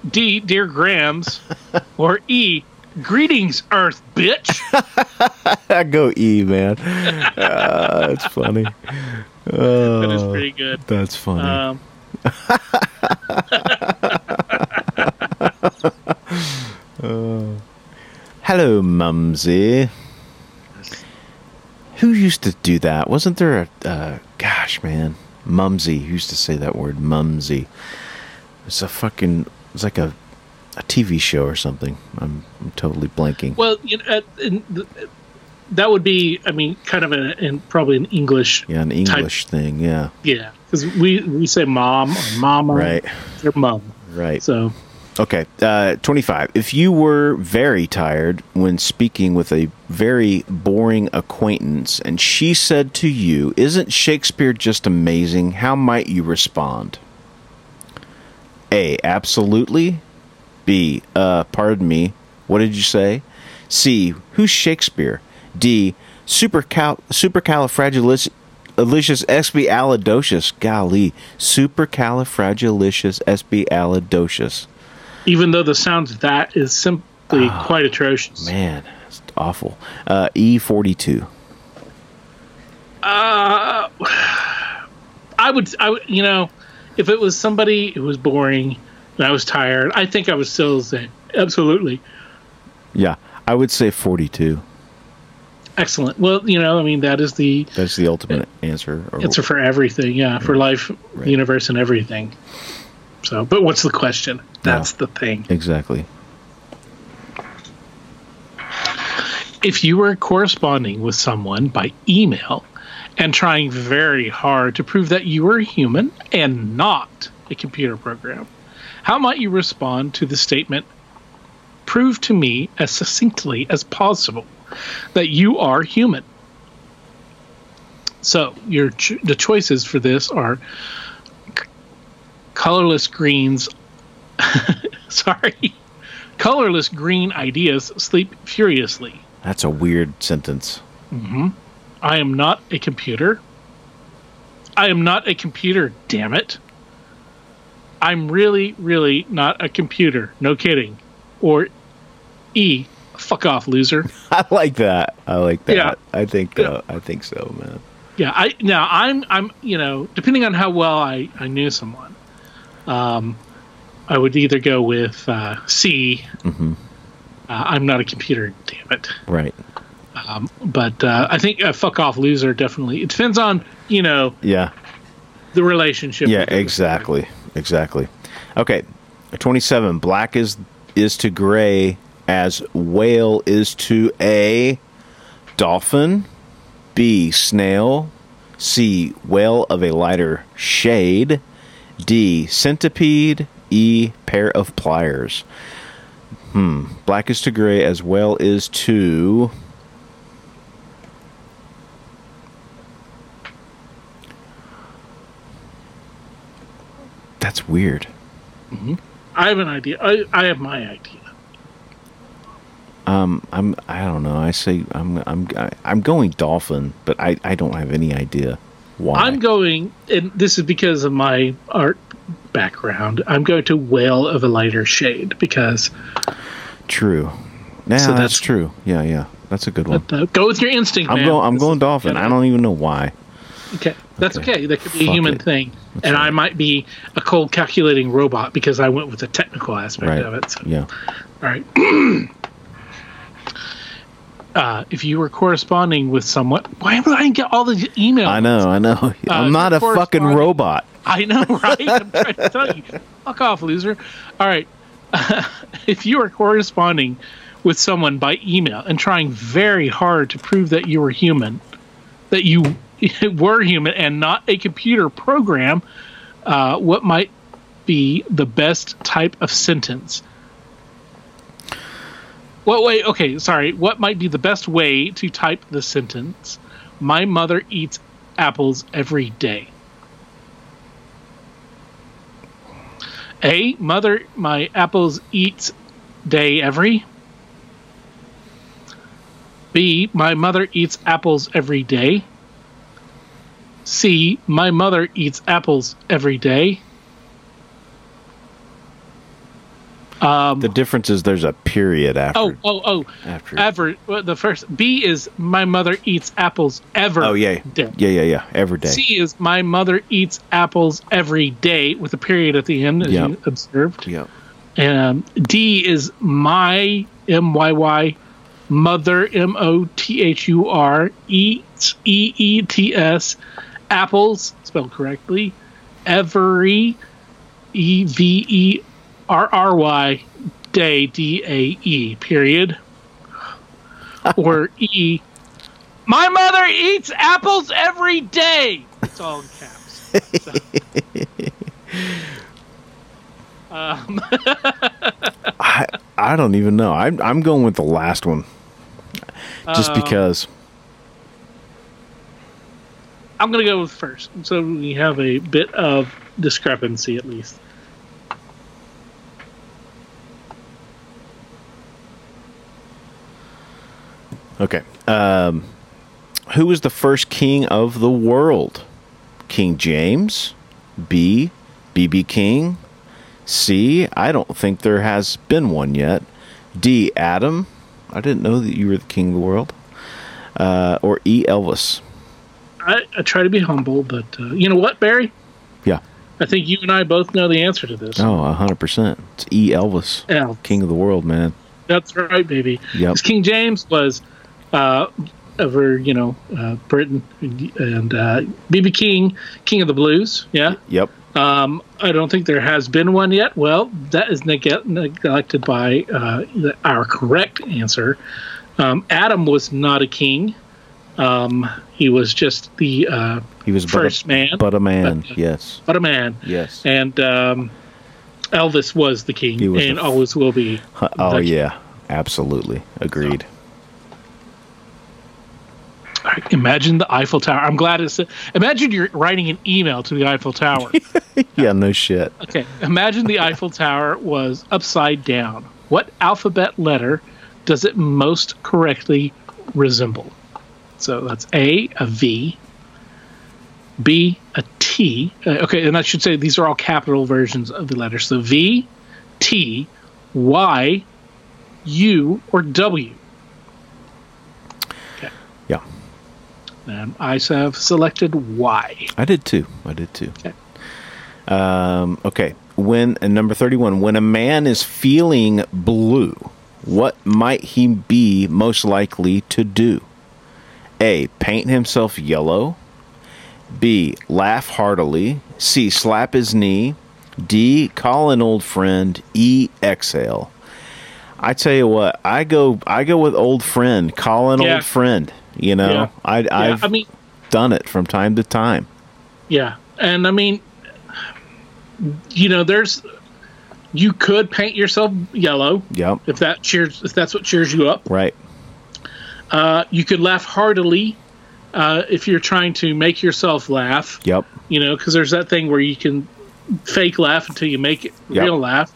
D. Dear Grams. Or E. Greetings, Earth bitch. I go E, man. uh, that's funny. that is pretty good. That's funny. Um, Hello, Mumsy. Used to do that? Wasn't there a uh, gosh, man, Mumsy who used to say that word, Mumsy. It's a fucking. It's like a a TV show or something. I'm, I'm totally blanking. well, you know, uh, that would be, I mean, kind of a, in probably an English. yeah, an English thing. Yeah, Yeah, because we we say mom or mama. right, Your mom. right. So Okay, uh, 25. If you were very tired when speaking with a very boring acquaintance and she said to you, Isn't Shakespeare just amazing? How might you respond? A. Absolutely. B. Uh, pardon me. What did you say? C. Who's Shakespeare? D. Supercal- supercalifragilisticexpialidocious. Golly. Supercalifragilisticexpialidocious. Even though the sound of that is simply quite atrocious. Man, it's awful. Uh, E42. I would, I would, you know, if it was somebody who was boring and I was tired, I think I would still say absolutely Yeah, I would say 42. excellent. Well, you know, I mean, that is the That's the ultimate answer. Or- answer for everything. Yeah, for life, Right. universe, and everything. So, but what's the question? That's the thing. Exactly. if you were corresponding with someone by email and trying very hard to prove that you were human and not a computer program, how might you respond to the statement, prove to me as succinctly as possible that you are human? So, your ch- the choices for this are colorless greens. sorry. Colorless green ideas sleep furiously. That's a weird sentence. I am not a computer. I am not a computer, damn it. I'm really, really not a computer. No kidding. Or E, fuck off, loser. I like that. I like that. Yeah. I think Yeah. uh, I think so, man. Yeah, I now I'm I'm you know depending on how well I I knew someone, um, I would either go with uh, C. Mm-hmm. Uh, I'm not a computer, damn it. Right. Um, but uh, I think fuck off, loser. Definitely, it depends on you know Yeah. the relationship. Yeah, exactly. Exactly. Okay. 27. Black is is to gray as whale is to a dolphin, B snail, C whale of a lighter shade, D centipede, E pair of pliers. Hmm. Black is to gray as well is to That's weird. I have an idea. I, I have my idea. Um, I'm. I don't know. I say I'm. I'm. I'm going dolphin, but I. I don't have any idea why. I'm going, and this is because of my art background. I'm going to whale of a lighter shade because true. Nah, So that's, that's- true. Yeah, yeah. That's a good one. uh, go with your instinct. I'm man. going. I'm This going dolphin. I don't even know why. Okay, that's Okay. okay. That could be a human it. thing, and I might be a cold calculating robot because I went with the technical aspect Right. of it. So, Yeah. all right. uh, if you were corresponding with someone, why would I get all the emails? I know. I know. I'm not a fucking robot. I know, right? I'm trying to tell you. Fuck off, loser. All right. if you are corresponding with someone by email and trying very hard to prove that you were human, that you were human and not a computer program, uh, what might be the best type of sentence? Well, way? okay, sorry. What might be the best way to type the sentence? My mother eats apples every day. A. Mother, my apples eats day every. B. My mother eats apples every day. C. My mother eats apples every day. Um, The difference is there's a period after. oh, oh, oh. after. Ever. well, The first B is my mother eats apples ever. oh yeah. day. Yeah, yeah, yeah. Every day. C is my mother eats apples every day with a period at the end, as Yep. you observed. Yeah. Um, D is my M Y Y mother M O T H U R eats E E T S apples spelled correctly every E V E R R Y day D A E period or E my mother eats apples every day. It's all in caps. So. Um, I I don't even know. I'm I'm going with the last one. Just Um, because. I'm going to go with first. So we have a bit of discrepancy at least. Okay. Um, who was the first king of the world? King James? B. B.B. King? C. I don't think there has been one yet. D. Adam? I didn't know that you were the king of the world. Uh, or E. Elvis? I, I try to be humble, but uh, you know what, Barry? Yeah. I think you and I both know the answer to this. Oh, 100%. It's E. Elvis. Yeah, King of the world, man. that's right, baby. Yep. King James was uh, over, you know, uh, Britain, and uh, BB King, King of the Blues. Yeah. Yep. Um, I don't think there has been one yet. Well, that is neg- neglected by uh, the, our correct answer. Um, Adam was not a king. Um, he was just the uh, He was but first a, man, but a man. But, uh, yes. but a man. Yes. And um, Elvis was the king, was and the- always will be. Oh, king. yeah. Absolutely. Agreed. Right, imagine the Eiffel Tower. I'm glad it's. Imagine you're writing an email to the Eiffel Tower. Yeah, no shit. Okay, imagine the Eiffel Tower was upside down. What alphabet letter does it most correctly resemble? So that's A, a V, B, a T. Uh, okay, and I should say these are all capital versions of the letters. So V, T, Y, U, or W. Yeah. And I have selected Y. I did too. I did too. Okay. Um, okay. When and number thirty-one. When a man is feeling blue, what might he be most likely to do? A. Paint himself yellow. B. Laugh heartily. C. Slap his knee. D. Call an old friend. E. Exhale. I tell you what, I go. I go with old friend. Call an Yeah. old friend. You know, Yeah. I, Yeah, I've I mean, done it from time to time. yeah, and I mean, you know, there's you could paint yourself yellow Yep. if that cheers if that's what cheers you up. Right. Uh, you could laugh heartily uh, if you're trying to make yourself laugh. Yep. You know, because there's that thing where you can fake laugh until you make it Yep. real laugh.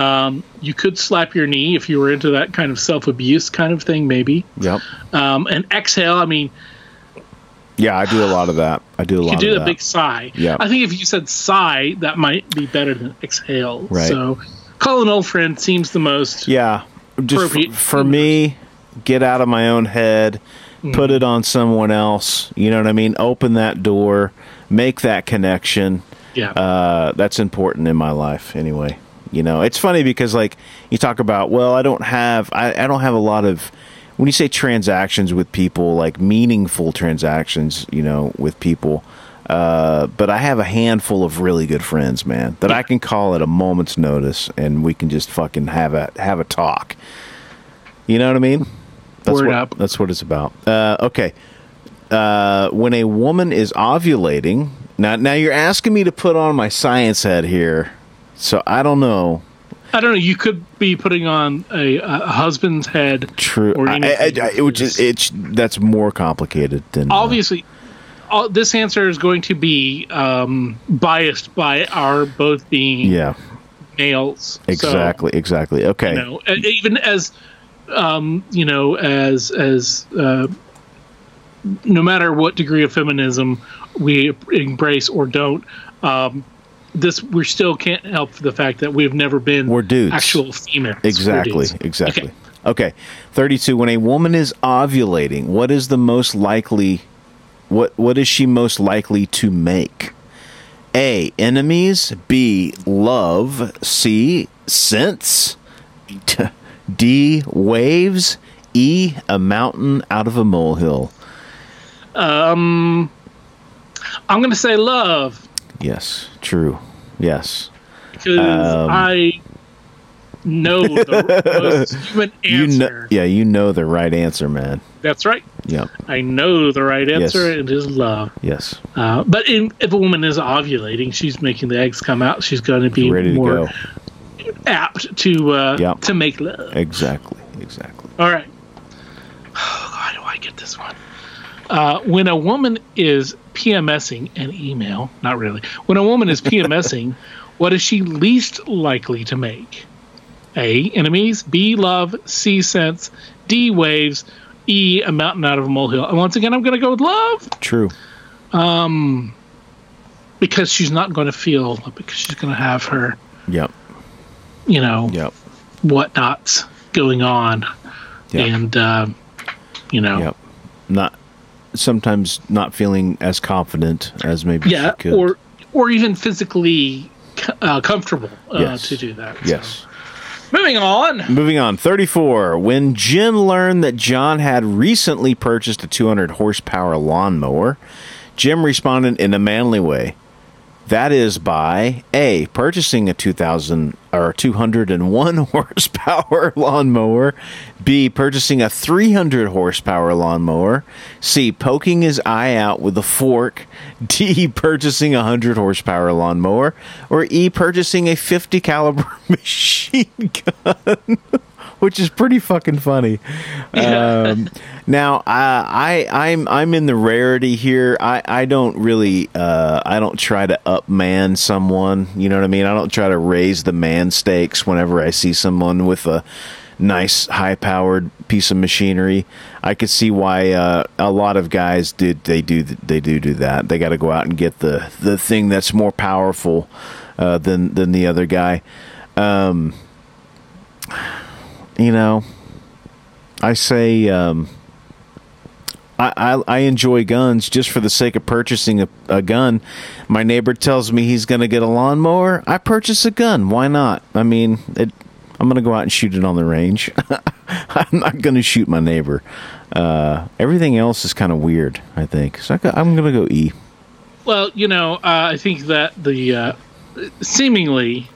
Um, you could slap your knee if you were into that kind of self abuse kind of thing, maybe. Yep. Um, and exhale, I mean, Yeah, I do a lot of that. I do a lot could do that. big sigh. Yeah. I think if you said sigh, that might be better than exhale. Right. So, call an old friend seems the most. yeah, just f- for me, get out of my own head, Mm. put it on someone else. You know what I mean? Open that door, make that connection. Yeah. Uh, that's important in my life, anyway. You know, it's funny because like you talk about, well, I don't have, I, I don't have a lot of. When you say transactions with people, like meaningful transactions, you know, with people, uh, but I have a handful of really good friends, man, that I can call at a moment's notice, and we can just fucking have a have a talk. You know what I mean? That's Word what, up. That's what it's about. Uh, okay. Uh, when a woman is ovulating, now now you're asking me to put on my science head here, so I don't know. I don't know. You could be putting on a, a husband's head. True, Or I, I. I, it would just it's that's more complicated than uh, Obviously, all, this answer is going to be um, biased by our both being yeah, males. So, exactly, exactly. Okay, you know, even as um, you know, as as uh, no matter what degree of feminism we embrace or don't, um, this we still can't help the fact that we've never been We're dudes. actual females. Exactly, exactly. Okay. Okay. 32 when a woman is ovulating, what is the most likely what what is she most likely to make? A, enemies, B, love, C, sense, d waves, E, a mountain out of a molehill. Um I'm going to say love Yes, true. Yes. because Um, I know the most human You answer. know Yeah, you know the right answer, man. That's right. Yep. I know the right answer. Yes. It is love. Yes. Uh, but in, if a woman is ovulating, she's making the eggs come out. She's going to be Ready more go. apt to uh, Yep. to make love. Exactly. Exactly. All right. How do I get this one? Uh, when a woman is PMSing an email, not really. When a woman is PMSing, what is she least likely to make? A. Enemies. B. Love. C. Sense. D. Waves. E. A mountain out of a molehill. And once again, I'm going to go with love True. Um, because she's not going to feel because she's going to have her, Yep. you know, Yep. whatnots going on, Yep. and uh, you know, Yep. Not sometimes not feeling as confident as maybe yeah, she could. or or even physically uh, comfortable uh, Yes. to do that. So, yes. Moving on. Moving on. 34. When Jim learned that John had recently purchased a 200 horsepower lawnmower, Jim responded in a manly way. That is by A, purchasing a 2000 or 201 horsepower lawnmower, B, purchasing a 300 horsepower lawnmower, C, poking his eye out with a fork, D, purchasing a 100 horsepower lawnmower, or E, purchasing a 50 caliber machine gun. Which is pretty fucking funny. Um, now, I, I, I'm, I'm in the rarity here. I, I don't really, uh, I don't try to upman someone. You know what I mean? I don't try to raise the man stakes whenever I see someone with a nice, high powered piece of machinery. I could see why uh, a lot of guys did they do they do do that. They got to go out and get the the thing that's more powerful uh, than than the other guy. Um, you know, I say. Um, I, I, I enjoy guns just for the sake of purchasing a, a gun. My neighbor tells me he's going to get a lawnmower. I purchase a gun. Why not? I mean, it, I'm going to go out and shoot it on the range. I'm not going to shoot my neighbor. Uh, everything else is kind of weird, I think. So I, am going to go E. Well, you know, uh, I think that the uh, seemingly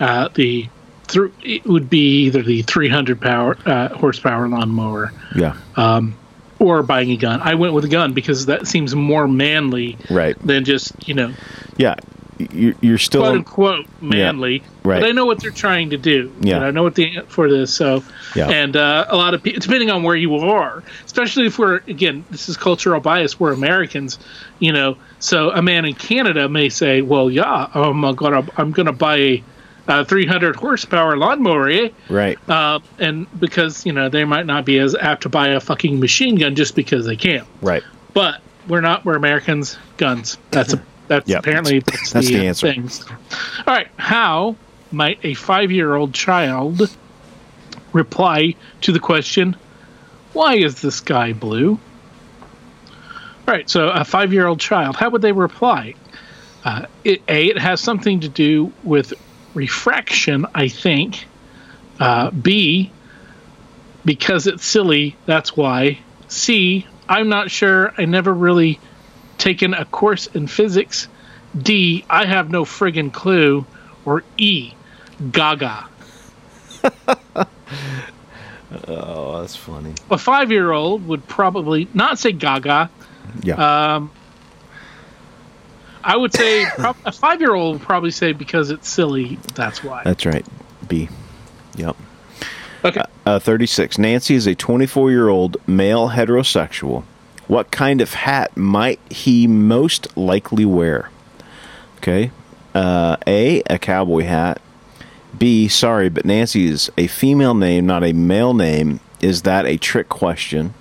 uh, the th- it would be either the 300 power uh, horsepower lawnmower. Yeah. Um, or buying a gun. I went with a gun because that seems more manly right. than just, you know. Yeah. You're still quote unquote manly, yeah, right? But I know what they're trying to do. Yeah, I know what they for this. So, yeah. and uh, a lot of people, depending on where you are, especially if we're again, this is cultural bias. We're Americans, you know. So a man in Canada may say, "Well, yeah, I'm gonna I'm gonna buy a uh, 300 horsepower lawnmower, eh? Right. Uh, and because you know they might not be as apt to buy a fucking machine gun just because they can. Right. But we're not. We're Americans. Guns. That's a. That's yep. apparently that's, that's the, the answer. Things. All right. How might a five-year-old child reply to the question, "Why is the sky blue?" All right. So a five-year-old child, how would they reply? Uh, it, a. It has something to do with refraction, I think. Uh, B, because it's silly, that's why. C, I'm not sure. I never really taken a course in physics. D, I have no friggin' clue. Or E, gaga. oh, that's funny. A five year old would probably not say gaga. Yeah. Um, I would say a five year old would probably say because it's silly. That's why. That's right. B. Yep. Okay. Uh, 36. Nancy is a 24 year old male heterosexual. What kind of hat might he most likely wear? Okay. Uh, a. A cowboy hat. B. Sorry, but Nancy is a female name, not a male name. Is that a trick question?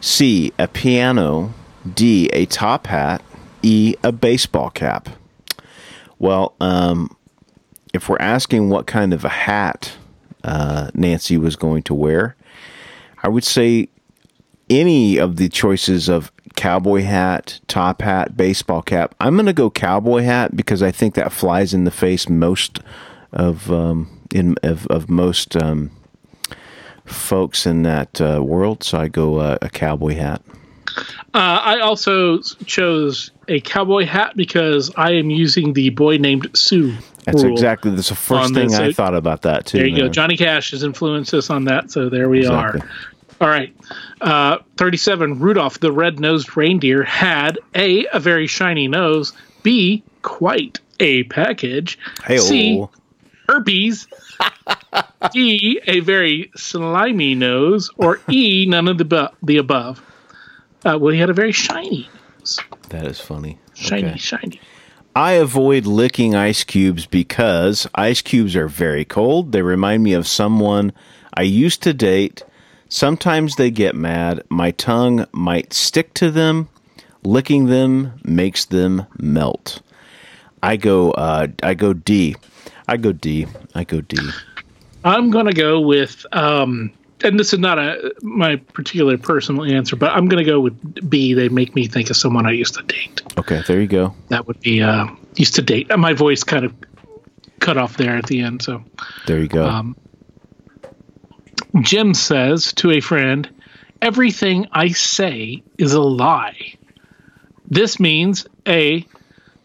C. A piano. D. A top hat. E, a baseball cap. Well, um, if we're asking what kind of a hat uh, Nancy was going to wear, I would say any of the choices of cowboy hat, top hat, baseball cap. I'm going to go cowboy hat because I think that flies in the face most of um, in of, of most um, folks in that uh, world. So I go uh, a cowboy hat. Uh, I also chose a cowboy hat because I am using the boy named Sue. That's exactly that's the first thing I thought about that too. There you man. go. Johnny Cash has influenced us on that, so there we exactly. are. All right. Uh, 37. Rudolph the red-nosed reindeer had A, a very shiny nose, B, quite a package, Hey-o. C, herpes, D, a very slimy nose, or E, none of the, bu- the above. Uh, well, he had a very shiny nose. That is funny. Shiny, Okay. shiny. I avoid licking ice cubes because ice cubes are very cold. They remind me of someone I used to date. Sometimes they get mad. My tongue might stick to them. Licking them makes them melt. I go uh, I go D. I go D. I go D. I'm gonna go with, um, and this is not a my particular personal answer, but I'm gonna go with B. They make me think of someone I used to date. Okay, there you go. That would be uh, used to date. My voice kind of cut off there at the end. So There you go. um, Jim says to a friend, "Everything I say is a lie." This means a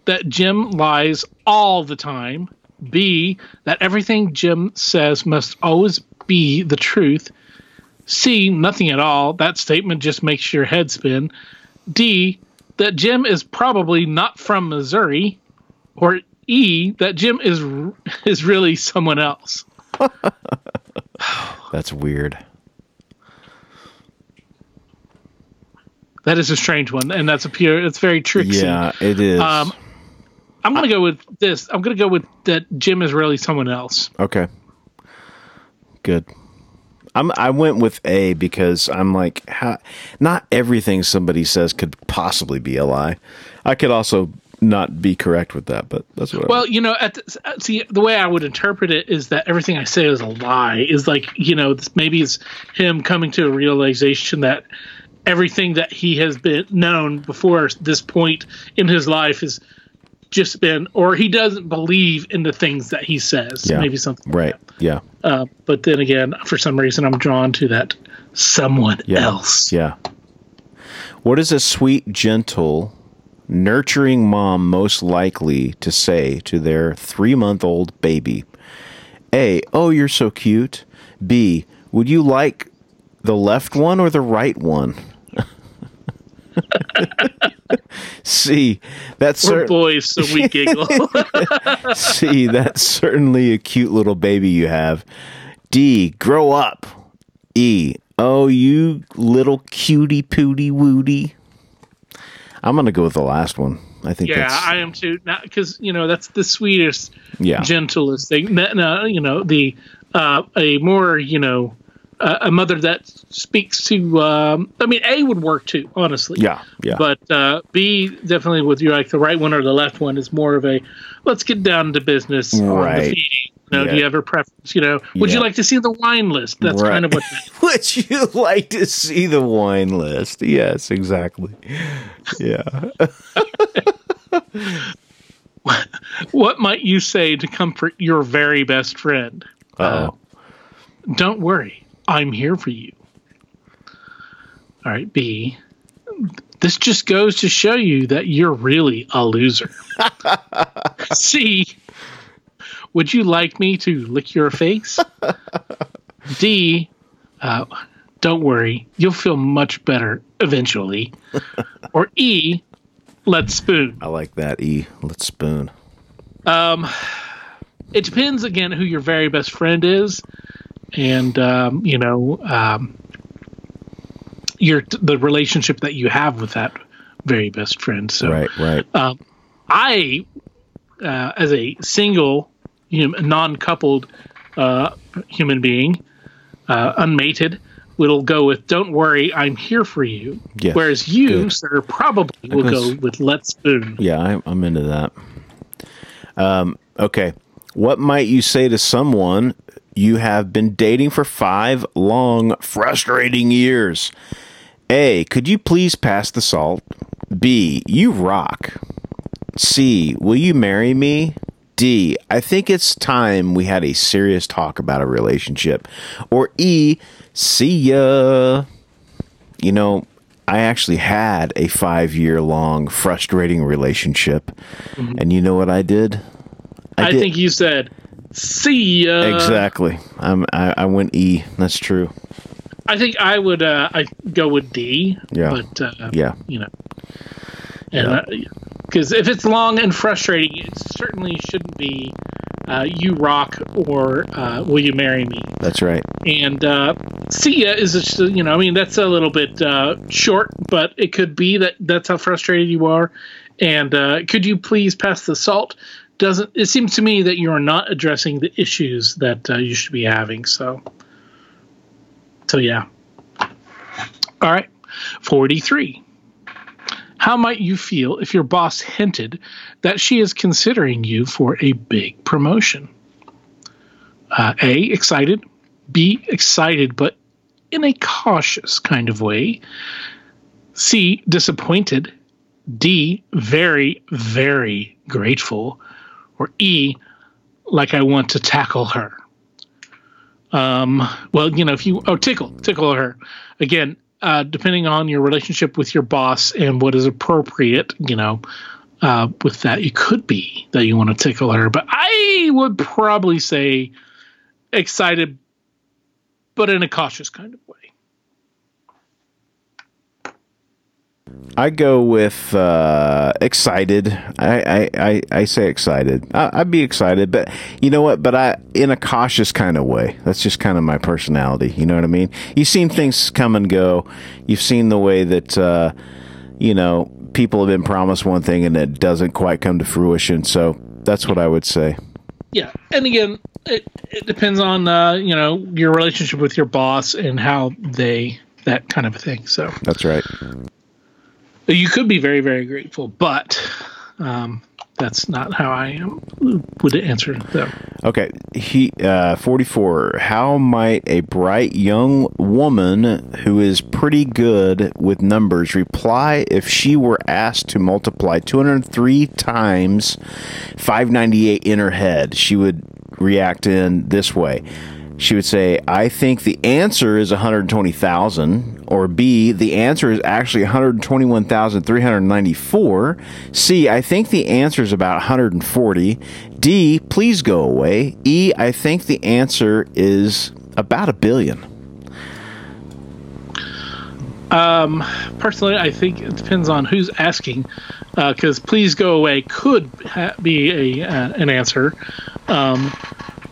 that Jim lies all the time. B that everything Jim says must always be the truth. C nothing at all. That statement just makes your head spin. D that Jim is probably not from Missouri, or E that Jim is is really someone else. That's weird. That is a strange one, and that's a pure. It's very tricksy. Yeah, it is. Um, I'm gonna go with this. I'm gonna go with that. Jim is really someone else. okay. Good. I'm I went with A because I'm like, how, not everything somebody says could possibly be a lie. I could also not be correct with that, but that's what. I, Well, you know, at the, uh, see, the way I would interpret it is that everything I say is a lie. Is like, you know, maybe it's him coming to a realization that everything that he has been known before this point in his life has just been, or he doesn't believe in the things that he says. Yeah. Maybe something. like right? Yeah. Uh, but then again, for some reason, I'm drawn to that someone yeah, else. Yeah. What is a sweet, gentle, nurturing mom most likely to say to their three-month-old baby? A. Oh, you're so cute. B. Would you like the left one or the right one? C. That's We're cer- boys, so we giggle. See, That's certainly a cute little baby you have. D. Grow up. E. Oh, you little cutie pooty woody. I'm gonna go with the last one. I think yeah, I am too. Because you know that's the sweetest, yeah. gentlest thing. No, no, you know the uh, a more you know uh, a mother that speaks to. Um, I mean, A would work too, honestly. yeah, yeah. But uh, B definitely with you like the right one or the left one is more of a let's get down to business on the Right. feeding. You know, Yeah. do you have a preference? You know, would you like to see the wine list? That's Right. kind of what. That, Would you like to see the wine list? Yes, exactly. Yeah. what might you say to comfort your very best friend? Uh oh. Don't worry, I'm here for you. All right, B. This just goes to show you that you're really a loser. C. Would you like me to lick your face? D. Uh, don't worry, you'll feel much better eventually. or E. Let's spoon. I like that. E. Let's spoon. Um, it depends again who your very best friend is, and um, you know um, your the relationship that you have with that very best friend. So Right, right. I, uh, as a single, you know, non-coupled uh, human being, uh, unmated, will go with "Don't worry, I'm here for you." Yes, Whereas you, good. sir, probably will go with "Let's spoon." Yeah, I, I'm into that. Um, okay. What might you say to someone you have been dating for five long, frustrating years? A. Could you please pass the salt? B. You rock. C. Will you marry me? D. I think it's time we had a serious talk about a relationship. Or E. See ya. You know, I actually had a five year long frustrating relationship. Mm-hmm. And you know what I did? I, did- think you said, "See ya." Exactly. I'm, I, I went E. That's true. I think I would. Uh, I go with D. Yeah. But uh, Yeah. you know, and because if it's long and frustrating, it certainly shouldn't be uh, "You rock" or uh, "Will you marry me?" That's right. And uh, "See ya" is just, you know, I mean, that's a little bit uh, short, but it could be that that's how frustrated you are. And uh, could you please pass the salt? Doesn't it seems to me that you are not addressing the issues that uh, you should be having? So, so yeah. All right, forty-three. How might you feel if your boss hinted that she is considering you for a big promotion? Uh, a. Excited. B. Excited, but in a cautious kind of way. C. Disappointed. D. Very, very grateful. Or E. Like I want to tackle her. Um, well, you know, if you, oh, tickle, tickle her. Again, uh, depending on your relationship with your boss and what is appropriate, you know, uh, with that, it could be that you want to tickle her. But I would probably say excited, but in a cautious kind of way. I go with uh, excited. I, I, I, I say excited. I, I'd be excited, but you know what? But I in a cautious kind of way. That's just kind of my personality. You know what I mean? You've seen things come and go. You've seen the way that uh, you know people have been promised one thing and it doesn't quite come to fruition. So that's what I would say. yeah, and again, it, it depends on uh, you know your relationship with your boss and how they that kind of a thing. So That's right. You could be very very grateful, but um, that's not how I am, would answer them. Okay, he uh, forty four. How might a bright young woman who is pretty good with numbers reply if she were asked to multiply two hundred three times five ninety eight in her head? She would react in this way. She would say, "I think the answer is one hundred twenty thousand, or B, the answer is actually one hundred twenty-one thousand three hundred ninety-four. C, I think the answer is about one hundred and forty. D, please go away. E, I think the answer is about a billion. Personally, I think it depends on who's asking, because "please go away" could ha- be a uh, an answer, um,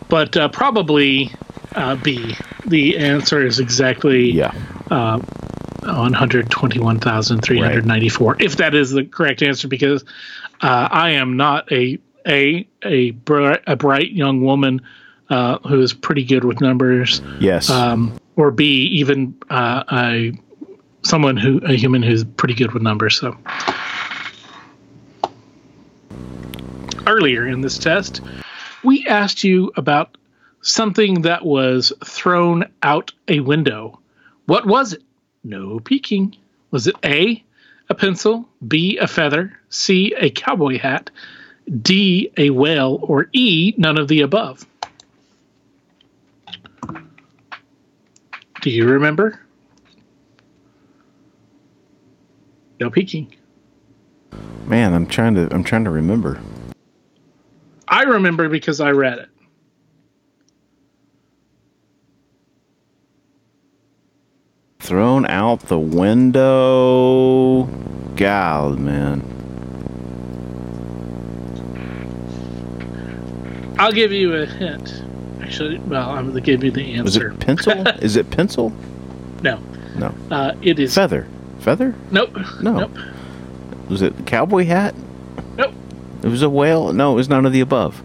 but uh, probably uh, B. The answer is exactly Yeah, one hundred twenty-one thousand three hundred ninety-four. If that is the correct answer, because uh, I am not a a a, bri- a bright young woman uh, who is pretty good with numbers, yes, um, or B even uh, a someone who a human who's pretty good with numbers. So earlier in this test, we asked you about something that was thrown out a window. What was it? No peeking. Was it A, a pencil, B, a feather, C, a cowboy hat, D, a whale, or E, none of the above? Do you remember? No peeking. man, I'm trying to I'm trying to remember. I remember because I read it. Thrown out the window. God, man. I'll give you a hint. Actually, well, I'm going to give you the answer. Is it pencil? Is it pencil? no, No. uh, it is. Feather. Feather? Nope. No. Nope. Was it cowboy hat? Nope. It was a whale? No, it was none of the above.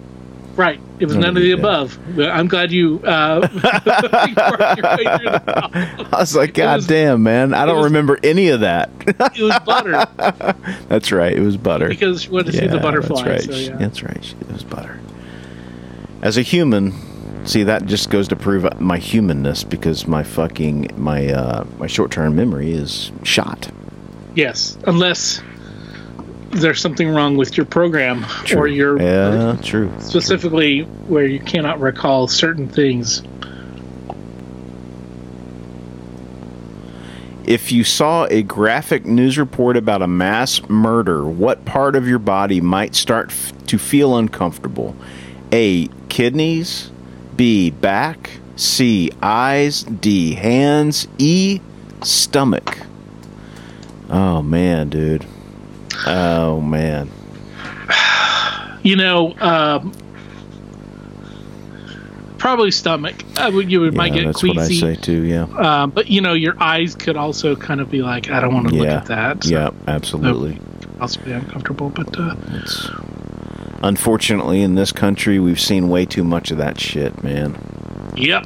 Right. It was None none of the above. I'm glad you uh, worked your way through. I was like, God was- damn, man. I don't was- remember any of that. It was butter that's right. It was butter. because you wanted to see the butterfly. That's So, right. yeah. That's right. It was butter. As a human, see that just goes to prove my humanness because my fucking my uh my short-term memory is shot. Yes, unless there's something wrong with your program or your Yeah, true. specifically where you cannot recall certain things. If you saw a graphic news report about a mass murder, what part of your body might start f- to feel uncomfortable? A. Kidneys. B. Back. C. Eyes. D. Hands. E. Stomach. Oh, man, dude. Oh, man. You know, um, probably stomach. Uh, you would might Yeah, get that's what I say, too, yeah. Uh, but you know, your eyes could also kind of be like, I don't want to look at that. So Yeah, absolutely. possibly uncomfortable. But uh, unfortunately in this country we've seen way too much of that shit, man. yep.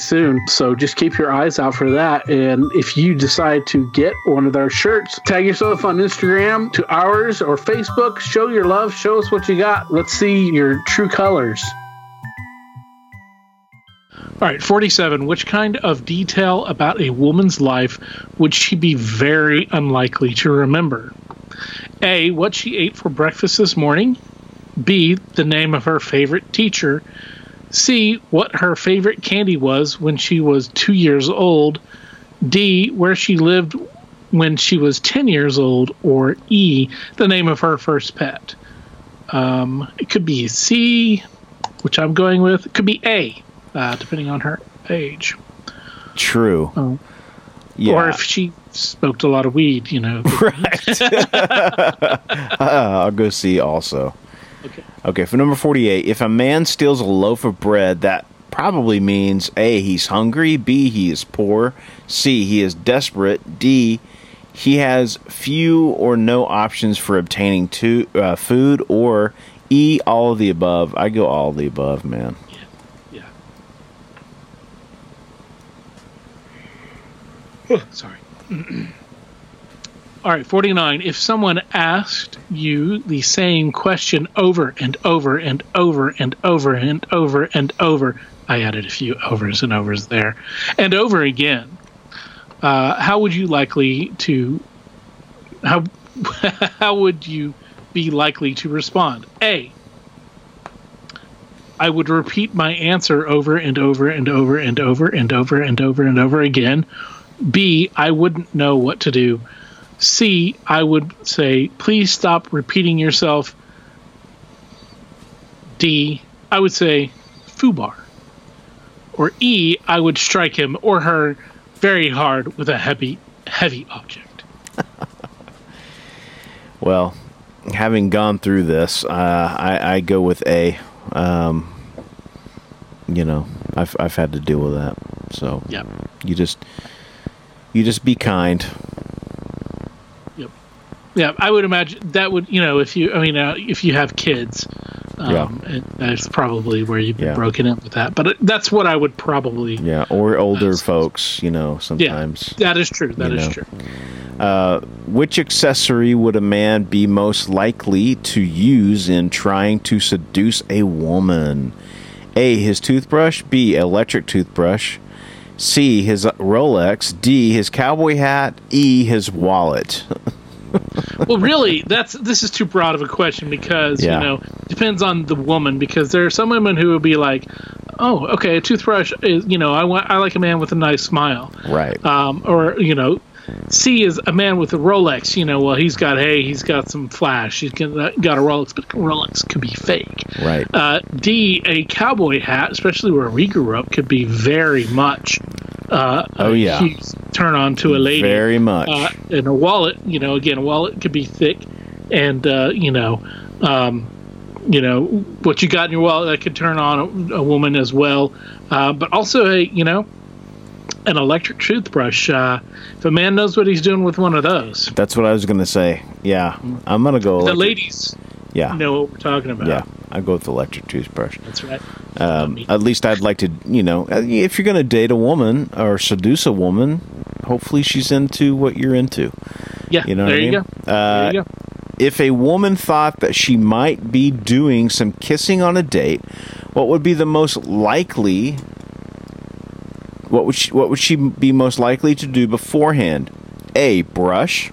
soon. So just keep your eyes out for that. And if you decide to get one of our shirts, tag yourself on Instagram to ours or Facebook. Show your love. Show us what you got. Let's see your true colors. All right, 47. Which kind of detail about a woman's life would she be very unlikely to remember? A. What she ate for breakfast this morning. B. The name of her favorite teacher. C. What her favorite candy was when she was two years old. D. Where she lived when she was 10 years old. Or E. The name of her first pet. Um, it could be C, which I'm going with. It could be A, uh, depending on her age. True. Oh. Yeah. Or if she smoked a lot of weed, you know. right. uh, I'll go see also. Okay. For number 48, if a man steals a loaf of bread, that probably means A, he's hungry, B, he is poor, C, he is desperate, D, he has few or no options for obtaining to, uh, food, or E, all of the above. I go all of the above, man. Yeah. Oh, sorry. All right, 49. If someone asked you the same question over and over and over and over and over and over, I added a few overs and overs there, and over again, uh, how would you likely to how how would you be likely to respond? A. I would repeat my answer over and over and over and over and over and over and over again. B. I wouldn't know what to do. C. I would say, please stop repeating yourself. D. I would say, foobar. Or E. I would strike him or her very hard with a heavy, heavy object. Well, having gone through this, uh, I, I go with A. Um, you know, I've I've had to deal with that. So you just you just be kind. Yeah, I would imagine that would you know if you I mean uh, if you have kids, um, Yeah. that's probably where you've been Yeah. broken in with that. But that's what I would probably. Yeah, or older Nice. folks. You know, sometimes Yeah, that is true. That is know. true. Which accessory would a man be most likely to use in trying to seduce a woman? A. His toothbrush. B. Electric toothbrush. C. His Rolex. D. His cowboy hat. E. His wallet. well, really, that's this is too broad of a question because Yeah. you know depends on the woman because there are some women who would be like, oh, okay, a toothbrush is you know I want I like a man with a nice smile, Right. um, or you know. C is a man with a Rolex. You know, well, he's got hey, he's got some flash. He's got, a Rolex, but Rolex could be fake. Right. Uh, D, a cowboy hat, especially where we grew up, could be very much uh, Oh, yeah. turn on to a lady. Very much. Uh, and a wallet, you know, again, a wallet could be thick, and uh, you know, um, you know what you got in your wallet that could turn on a, a woman as well. Uh, but also, a you know, an electric toothbrush. Uh, if a man knows what he's doing with one of those, That's what I was gonna say. Yeah, I'm gonna go. the ladies Yeah. know what we're talking about. Yeah, I go with the electric toothbrush. that's right. Um, at least I'd like to, you know, uh, if you're going to date a woman or seduce a woman, hopefully she's into what you're into. yeah, You know there what I you mean? go. Uh, there you go. If a woman thought that she might be doing some kissing on a date, what would be the most likely? What would she, what would she be most likely to do beforehand? A. Brush.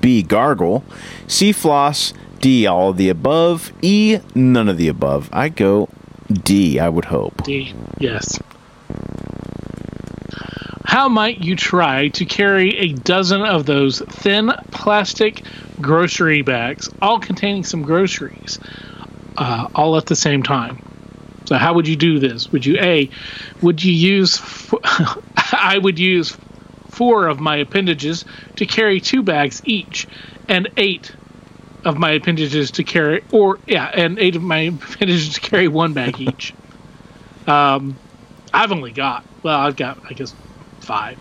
B. Gargle. C. Floss. D. All of the above. E. None of the above. I go D. I would hope. D, yes. How might you try to carry a dozen of those thin plastic grocery bags, all containing some groceries, uh, all at the same time? So, how would you do this? Would you A, would you use, f- I would use four of my appendages to carry two bags each, and eight of my appendages to carry, or yeah, and eight of my appendages to carry one bag each. um, I've only got well, I've got I guess five.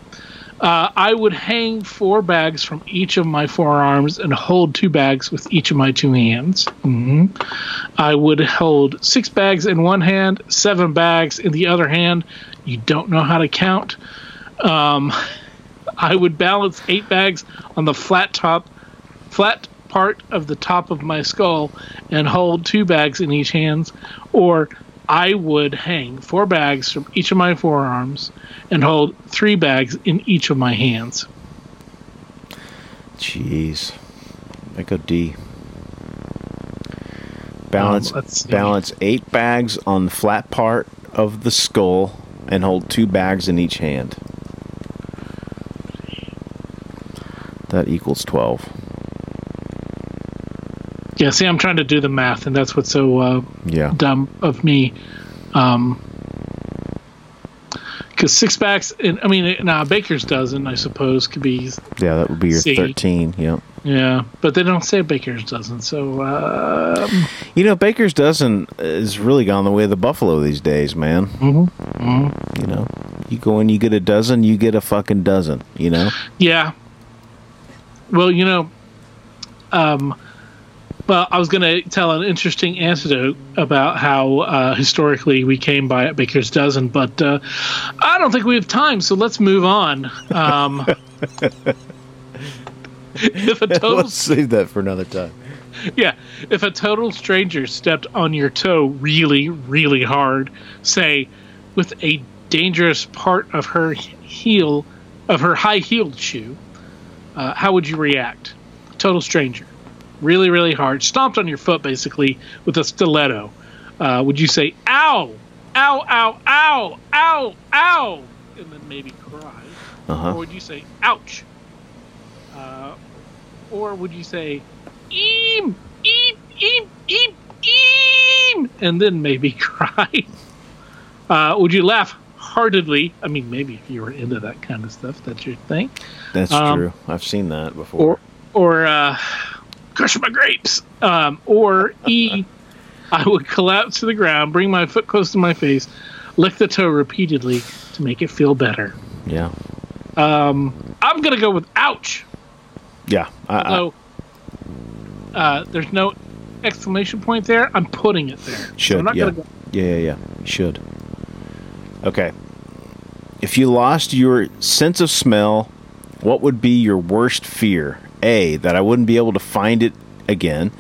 Uh, I would hang four bags from each of my forearms and hold two bags with each of my two hands. hmm I would hold six bags in one hand, seven bags in the other hand. You don't know how to count. Um, I would balance eight bags on the flat top, flat part of the top of my skull, and hold two bags in each hand. Or I would hang four bags from each of my forearms and hold three bags in each of my hands. Jeez. I go D. Balance Um, balance eight bags on the flat part of the skull and hold two bags in each hand. That equals twelve. Yeah, see, I'm trying to do the math, and that's what's so uh, Yeah. dumb of me. Um, because six bags, in, I mean, now baker's dozen, I suppose, could be Yeah, that would be your See. thirteen. Yeah. yeah, but they don't say baker's dozen, so um, You know, Baker's dozen has really gone the way of the buffalo these days, man. Mm-hmm. You know, you go in, you get a dozen, you get a fucking dozen. You know. Yeah. Well, you know, um, well, I was going to tell an interesting anecdote about how uh, historically we came by at Baker's Dozen, but uh, I don't think we have time, so let's move on. Um, if a total, Let's save that for another time. yeah, if a total stranger stepped on your toe really, really hard, say, with a dangerous part of her heel, of her high-heeled shoe, uh, how would you react? Total stranger, really, really hard, stomped on your foot basically with a stiletto. Uh, would you say, "Ow, ow, ow, ow, ow, ow," and then maybe cry, Uh or would you say, "Ouch," uh, or would you say, "Eem, eem, eem, eem, eem," and then maybe cry? Uh, would you laugh heartedly? I mean, maybe if you were into that kind of stuff, that's your thing. That's Um, true. I've seen that before. or or uh, crush my grapes. Um, or E, I would collapse to the ground, bring my foot close to my face, lick the toe repeatedly to make it feel better. yeah. Um, I'm gonna go with ouch. Yeah. I, I, uh, there's no exclamation point there, I'm putting it there. So should. I'm not yeah. gonna go. yeah. Yeah. Yeah. Should. Okay. If you lost your sense of smell, what would be your worst fear? A, that I wouldn't be able to find it again.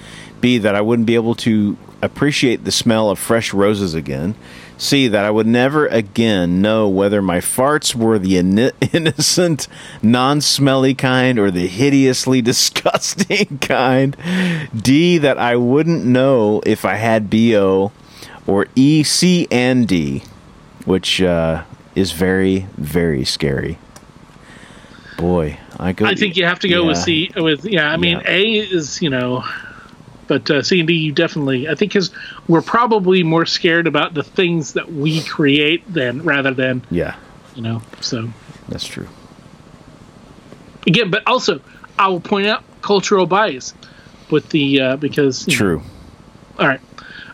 B, that I wouldn't be able to appreciate the smell of fresh roses again. C, that I would never again know whether my farts were the in- innocent, non smelly kind or the hideously disgusting kind. D, that I wouldn't know if I had BO. Or E, C, and D, which uh, is very, very scary. Boy, I go. I think you have to go with C. With yeah, I mean Yeah. A is you know, but uh, C and D you definitely. I think because we're probably more scared about the things that we create than rather than Yeah, you know. So that's true. again, but also I will point out cultural bias with the uh, because you know, True. all right.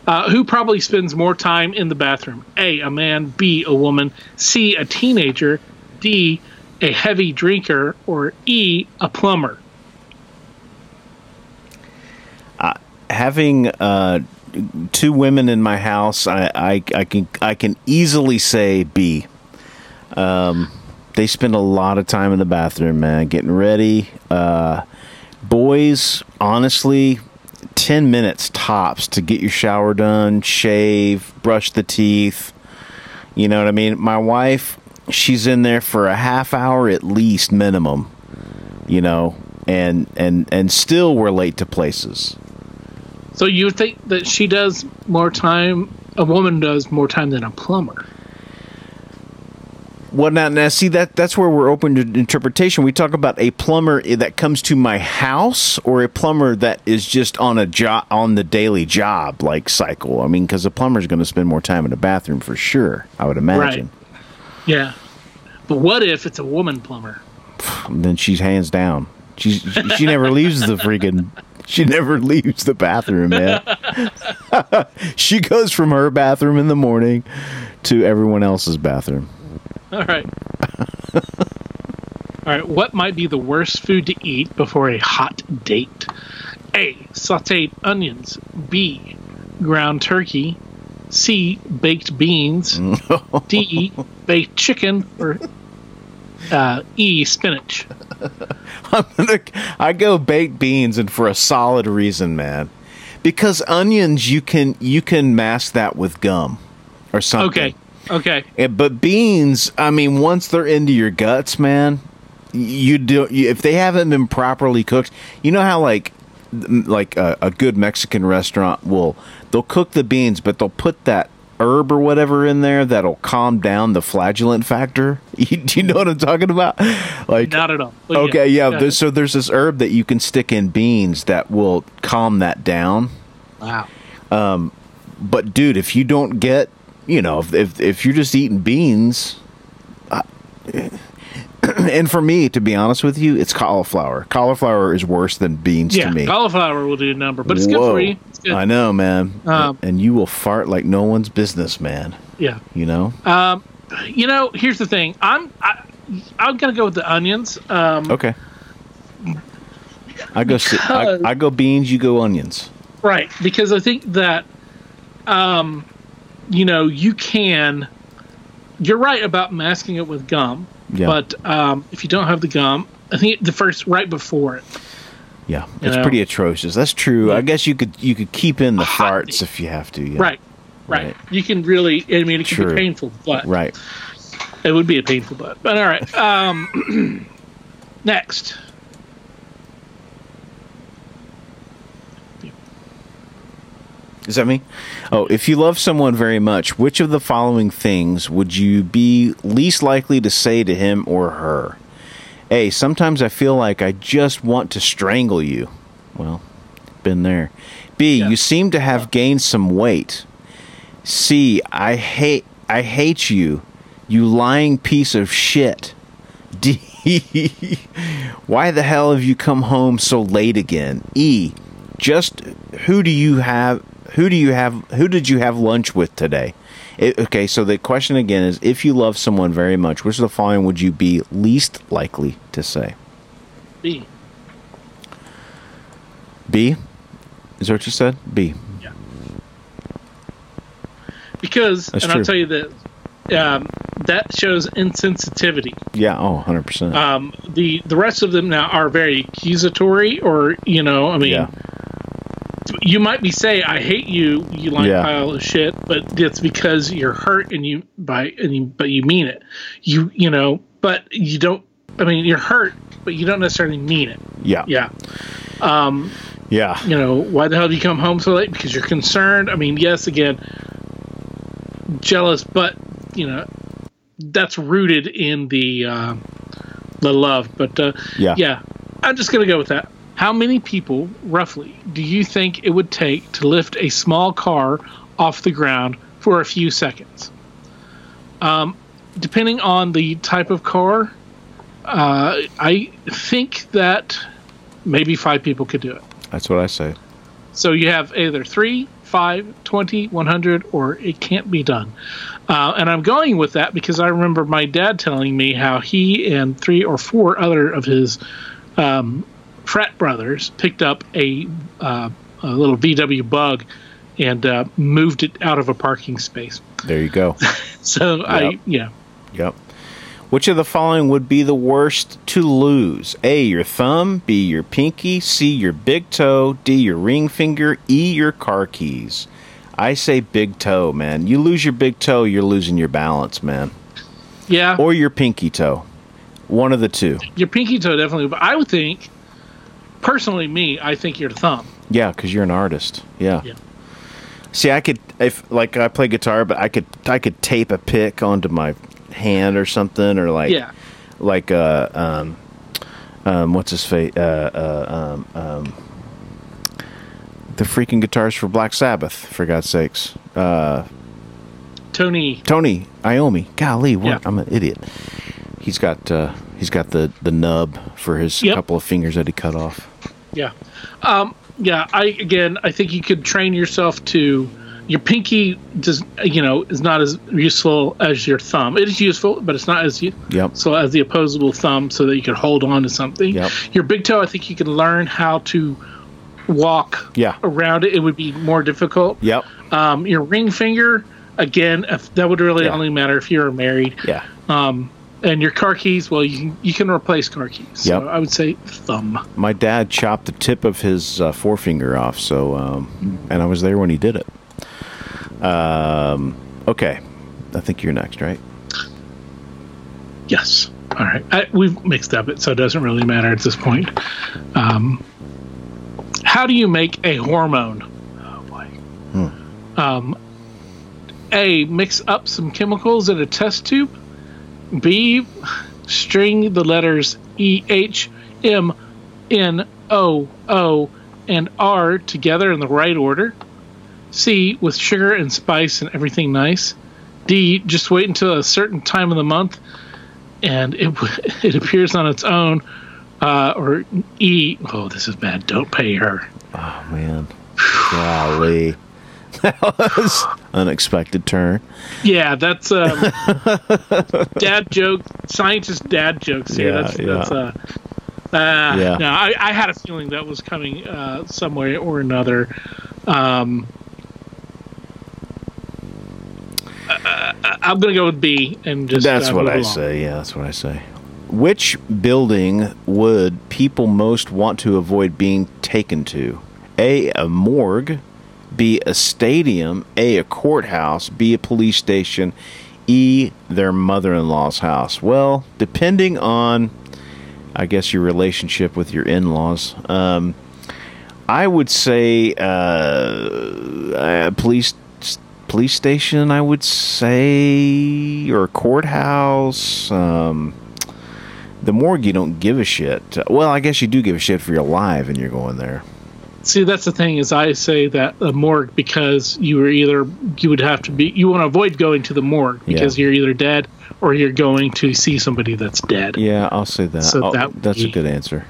Uh, who probably spends more time in the bathroom? A. A man. B. A woman. C. A teenager. D. A heavy drinker. Or E. A plumber. Having uh, two women in my house, I, I, I can I can easily say B. Um, they spend a lot of time in the bathroom, man, getting ready. Uh, boys, honestly, ten minutes tops to get your shower done, shave, brush the teeth. You know what I mean? My wife, she's in there for a half hour at least minimum. You know, and and and still we're late to places. So you think that she does more time, a woman does more time than a plumber. Well, now, now, see that that's where we're open to interpretation. We talk about a plumber that comes to my house, or a plumber that is just on a job on the daily job like cycle. I mean, because a plumber is going to spend more time in a bathroom for sure. I would imagine. Yeah. But what if it's a woman plumber? Then she's hands down. She's she never leaves the freaking she never leaves the bathroom, man. she goes from her bathroom in the morning to everyone else's bathroom. All right. All right. What might be the worst food to eat before a hot date? A. Sauteed onions. B. Ground turkey. C. Baked beans. D. Baked chicken. Or uh, E. Spinach. I'm gonna, I go baked beans, and for a solid reason, man. Because onions, you can you can mask that with gum or something. Okay. Okay. Eh, But beans, I mean, once they're into your guts, man, you do. You, if they haven't been properly cooked, you know how like like a, a good Mexican restaurant will they'll cook the beans, but they'll put that herb or whatever in there that'll calm down the flagellant factor. You, do you know what I'm talking about? Like Not at all. But Okay, yeah. go there's, so there's this herb that you can stick in beans that will calm that down. Wow. But dude, if you don't get, you know, if if, if you're just eating beans, uh, and for me, to be honest with you, it's cauliflower. Cauliflower is worse than beans Yeah. to me. Cauliflower will do a number, but it's good for you. It's good. I know, man. Um, and you will fart like no one's business, man. Yeah. You know. Um, You know, here's the thing. I'm I, I'm gonna go with the onions. Um, okay. I go. si- I, I go beans. You go onions. Right, because I think that, um, you know, you can. You're right about masking it with gum, Yeah. but um, if you don't have the gum, I think the first right before it. Yeah, it's know? pretty atrocious. That's true. I guess you could you could keep in the Hot farts if you have to. Yeah. Right, right, Right. You can really. I mean, it can True. be painful, but Right. it would be a painful butt. But all right. Um, next. Is that me? Oh, if you love someone very much, which of the following things would you be least likely to say to him or her? A. Sometimes I feel like I just want to strangle you. Well, been there. B. Yeah. You seem to have gained some weight. C. I hate I hate you. You lying piece of shit. D. Why the hell have you come home so late again? E. Just who do you have who do you have who did you have lunch with today? It, okay, so the question again is if you love someone very much, which of the following would you be least likely to say? B. B? Is that what you said? B. Yeah. Because, That's and true. I'll tell you that um, that shows insensitivity. Yeah, oh, 100%. Um, the the rest of them now are very accusatory, or you know, I mean, yeah. You might be say, "I hate you," you like Yeah. pile of shit, but it's because you're hurt and you by and you, but you mean it. You you know, but you don't. I mean, you're hurt, but you don't necessarily mean it. Yeah. Yeah. Yeah. You know, why the hell do you come home so late? Because you're concerned. I mean, yes, again, jealous, but you know, that's rooted in the uh, the love. But uh, Yeah. yeah, I'm just gonna go with that. How many people, roughly, do you think it would take to lift a small car off the ground for a few seconds? Um, depending on the type of car, uh, I think that maybe five people could do it. That's what I say. So you have either 3, 5, 20, 100, or it can't be done. Uh, and I'm going with that because I remember my dad telling me how he and three or four other of his um, frat brothers picked up a, uh, a little VW bug and uh, moved it out of a parking space. There you go. So I, yeah, Yep. Which of the following would be the worst to lose? A. Your thumb. B. Your pinky. C. Your big toe. D. Your ring finger. E. Your car keys. I say big toe, man. You lose your big toe, you're losing your balance, man. yeah, Or your pinky toe. One of the two. your pinky toe definitely. But I would think, personally, me, I think your thumb. Yeah, because you're an artist. Yeah. Yeah. See, I could if like I play guitar, but I could I could tape a pick onto my hand or something, or like Yeah. like uh um um what's his face uh, uh um um the freaking guitars for Black Sabbath for God's sakes uh Tony, Tony Iommi golly what Yeah. I'm an idiot he's got uh he's got the the nub for his Yep. couple of fingers that he cut off Yeah. Um, yeah, I again, I think you could train yourself to. Your pinky does, you know, is not as useful as your thumb. It is useful, but it's not as u- Yep. so as the opposable thumb, so that you can hold on to something. Yep. Your big toe, I think you can learn how to walk Yeah. around it. It would be more difficult. Yep. Um, your ring finger, again, if, that would really Yeah. only matter if you're married. Yeah. Um, and your car keys, well, you can, you can replace car keys. So Yep. I would say thumb. My dad chopped the tip of his uh, forefinger off, so um, and I was there when he did it. Um, okay, I think you're next, right? Yes. All right. I, we've mixed up it, so it doesn't really matter at this point. Um, how do you make a hormone? Oh boy. Um, a. Mix up some chemicals in a test tube. B. String the letters E H M N O O and R together in the right order. C. With sugar and spice and everything nice. D. Just wait until a certain time of the month and it it appears on its own. Uh, or E. Oh, this is bad. Don't pay her. Oh man, golly, that was unexpected turn. Yeah, that's um, dad joke. Scientist dad jokes here. Yeah, that's, yeah. that's uh, uh, Yeah. No, I, I had a feeling that was coming uh, some way or another. Um, uh, I'm gonna go with B and just. That's uh, what I along. say. Yeah, that's what I say. Which building would people most want to avoid being taken to? A. A morgue. B. A stadium. A. A courthouse. B. A police station. E. Their mother-in-law's house. Well, depending on, I guess, your relationship with your in-laws. Um, I would say uh, police police station. I would say or a courthouse. Um, the morgue, you don't give a shit. Well, I guess you do give a shit if you're alive and you're going there. See, that's the thing is I say that a morgue because you were either you would have to be you want to avoid going to the morgue because Yeah. you're either dead or you're going to see somebody that's dead. Yeah, I'll say that. So I'll- that that's a good answer.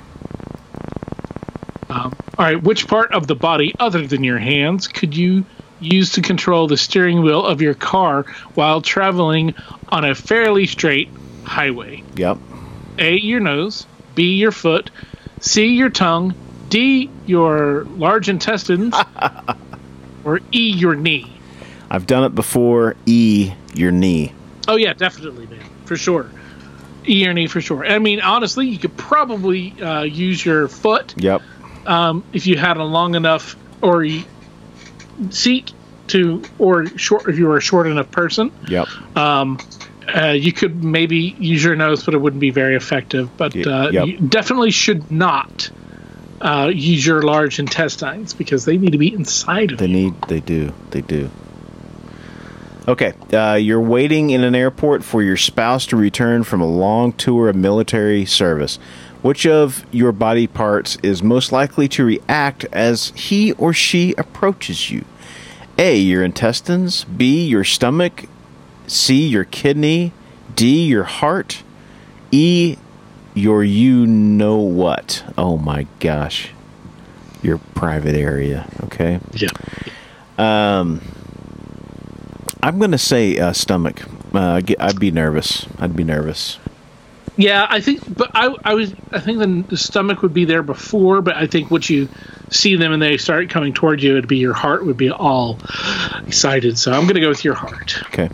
Um, all right, which part of the body other than your hands could you use to control the steering wheel of your car while traveling on a fairly straight highway? Yep. A, your nose, B, your foot, C, your tongue, D, your large intestines, or E, your knee. I've done it before. E, your knee. Oh yeah, definitely, man, for sure. E or knee for sure. I mean, honestly, you could probably uh, use your foot Yep. um, if you had a long enough or seat to, or short if you were a short enough person. Yep. Uh, you could maybe use your nose, but it wouldn't be very effective. But uh, yep. you definitely should not uh, use your large intestines because they need to be inside of They you. need. They do. They do. Okay. Uh, you're waiting in an airport for your spouse to return from a long tour of military service. Which of your body parts is most likely to react as he or she approaches you? A. Your intestines. B. Your stomach. C. Your kidney. D. Your heart. E. Your you know what. Oh my gosh. Your private area. Okay. Yeah. Um I'm going to say uh, stomach. Uh, I'd be nervous. I'd be nervous. Yeah, I think, but I, I was, I think the, the stomach would be there before, but I think once you see them and they start coming toward you, it'd be your heart would be all excited. So I'm going to go with your heart. Okay.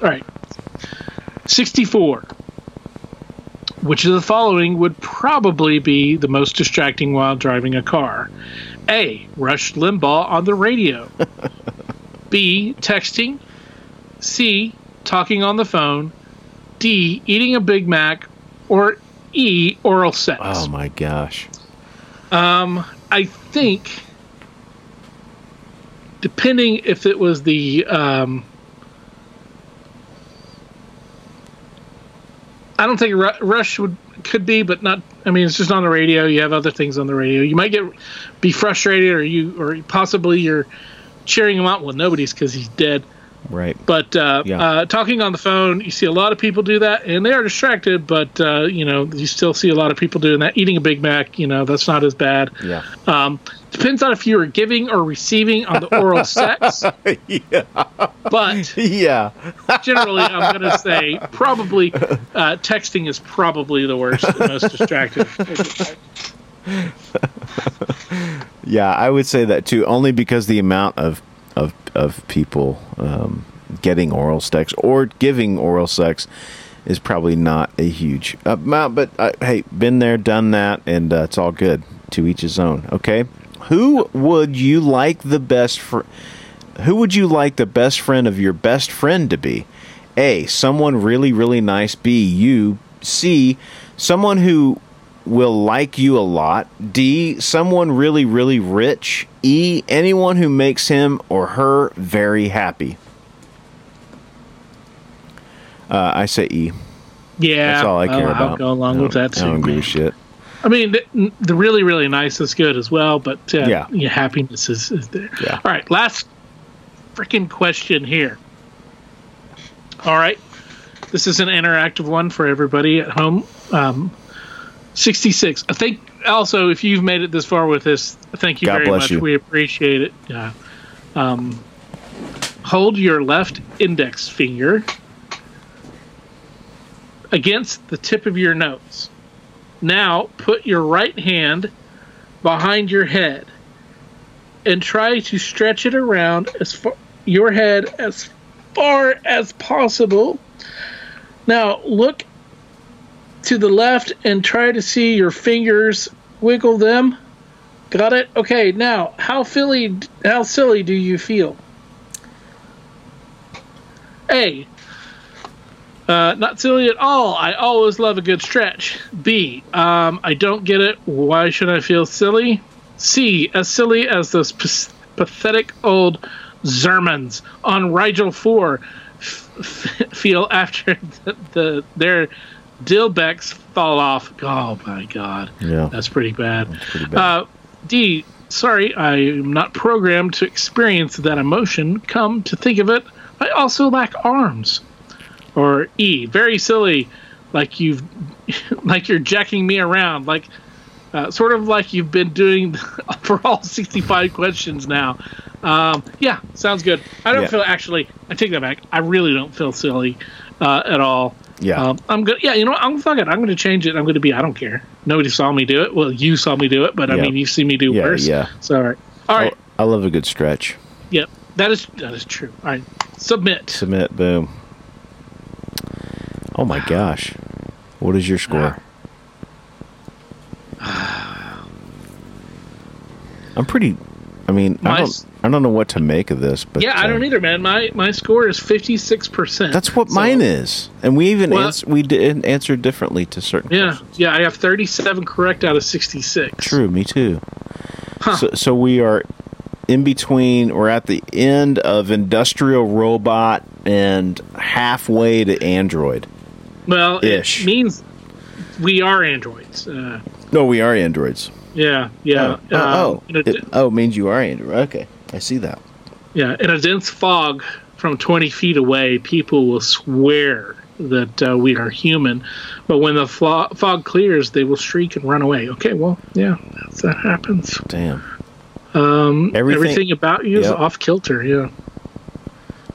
All right. 64. Which of the following would probably be the most distracting while driving a car? A. Rush Limbaugh on the radio. B. Texting. C. Talking on the phone. D. Eating a Big Mac. Or E. Oral sex. Oh my gosh. I think, depending if it was the, um, I don't think Rush would could be, but not. I mean, it's just on the radio. You have other things on the radio. You might get be frustrated, or you, or possibly you're cheering him out. Well, nobody's because he's dead. Right. But uh, Yeah. uh, talking on the phone, you see a lot of people do that, and they are distracted. But uh, you know, you still see a lot of people doing that. Eating a Big Mac, you know, that's not as bad. Yeah. Um, depends on if you are giving or receiving on the oral sex. yeah. But Yeah. generally, I'm going to say probably uh, texting is probably the worst, and most distracting. Yeah, I would say that too, only because the amount of of of people um, getting oral sex or giving oral sex is probably not a huge amount. But uh, hey, been there, done that, and uh, it's all good. To each his own. Okay, who would you like the best fr- Who would you like the best friend of your best friend to be? A. Someone really, really nice. B. You. C. Someone who will like you a lot. D. Someone really, really rich. E. Anyone who makes him or her very happy. Uh, I say E. Yeah, That's all I care I'll, about. I'll go along with that I too. don't give a shit. I mean, the, the really, really nice is good as well, but uh, Yeah. yeah. happiness is, is there. Yeah. All right, last freaking question here. All right, this is an interactive one for everybody at home. Um, 66. I think also, if you've made it this far with this, thank you God very much. you. We appreciate it. Yeah. Um, hold your left index finger against the tip of your nose. Now put your right hand behind your head and try to stretch it around as far your head as far as possible. Now look to the left and try to see your fingers wiggle them. Got it? Okay, now how silly how silly do you feel? A. Uh, not silly at all. I always love a good stretch. B. Um, I don't get it. Why should I feel silly? C. As silly as those pathetic old Zermans on Rigel 4 f- f- feel after the, the their dillbecks fall off. Oh my god. Yeah. That's pretty bad. pretty bad. Uh, D. Sorry, I'm not programmed to experience that emotion. Come to think of it, I also lack arms. Or E. Very silly, like you've, like you're jacking me around, like, uh, sort of like you've been doing for all 65 questions now. Um, yeah, sounds good. I don't Yeah. feel actually. I take that back. I really don't feel silly uh, at all. Yeah. Um, I'm good. Yeah, you know what? I'm fuck it. I'm going to change it. I'm going to be. I don't care. Nobody saw me do it. Well, you saw me do it, but I mean, you see me do Yeah, worse. yeah. So all right. All right. I love a good stretch. Yep. That is that is true. All right. Submit. Submit. Boom. Oh my gosh. What is your score? I'm pretty. I mean, I don't. I don't know what to make of this, but yeah, I uh, don't either, man. My my score is 56 percent. That's what mine is, and we even Well- ans- we did answered differently to certain. Yeah, questions. yeah. I have 37 correct out of 66. True. Me too. Huh. So, so we are in between. We're at the end of industrial robot and halfway to android. Well, Ish. it means we are androids. Uh, No, we are androids. Yeah, yeah. Oh, Um, oh, in a, it, oh, it means you are android. Okay, I see that. yeah. In a dense fog from 20 feet away, people will swear that uh, we are human, but when the flo- fog clears, they will shriek and run away. Okay, well, yeah, that happens. Damn. Um, Everything- everything, about you is off kilter. Yeah.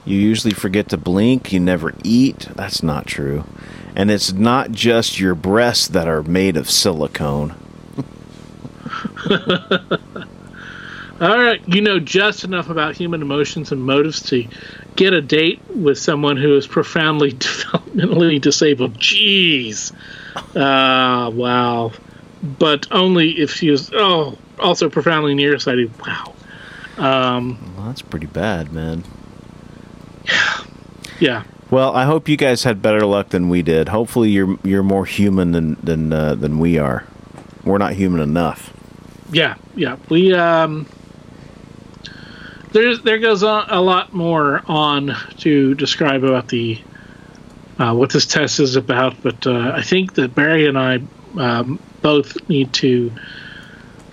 You usually forget to blink. You never eat. That's not true. And it's not just your breasts that are made of silicone. All right, you know just enough about human emotions and motives to get a date with someone who is profoundly developmentally disabled. Jeez. Uh, wow. But only if she is, oh, also profoundly nearsighted. Wow. Um, Well, that's pretty bad, man. yeah. Yeah. Well, I hope you guys had better luck than we did. Hopefully, you're you're more human than than uh, than we are. We're not human enough. Yeah, yeah. We um there's there goes on a lot more on to describe about the uh, what this test is about, but uh, I think that Barry and I um, both need to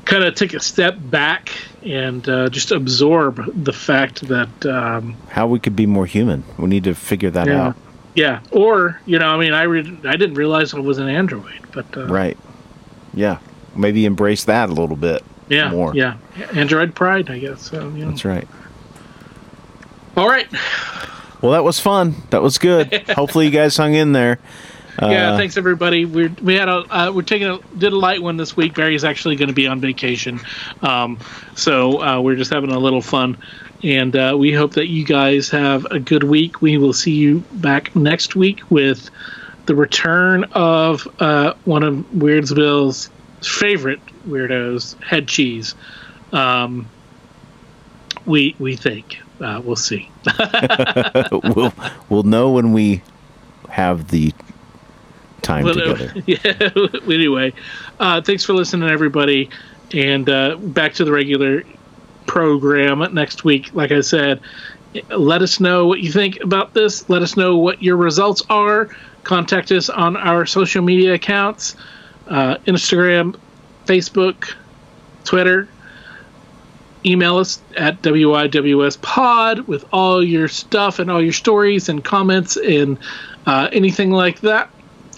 kind of take a step back and uh, just absorb the fact that um, How we could be more human. We need to figure that yeah, out. yeah, or you know, I mean, I re- I didn't realize it was an android, but uh, Right. Yeah. Maybe embrace that a little bit yeah, more. yeah, Android pride, I guess. So, you know. That's right. All right, Well, that was fun. That was good. Hopefully, you guys hung in there. yeah, Uh, thanks everybody. We're we had a uh, we're taking a did a light one this week. Barry's actually going to be on vacation, um, so uh, we're just having a little fun, and uh, we hope that you guys have a good week. We will see you back next week with the return of uh, one of Weirdsville's favorite weirdos, Head Cheese. Um, we we think uh, we'll see. we'll we'll know when we have the time Whatever. together. Yeah. anyway, uh, thanks for listening, everybody, and uh, back to the regular program next week. Like I said, let us know what you think about this. Let us know what your results are. Contact us on our social media accounts: uh, Instagram, Facebook, Twitter. Email us at WIWSpod with all your stuff and all your stories and comments and uh, anything like that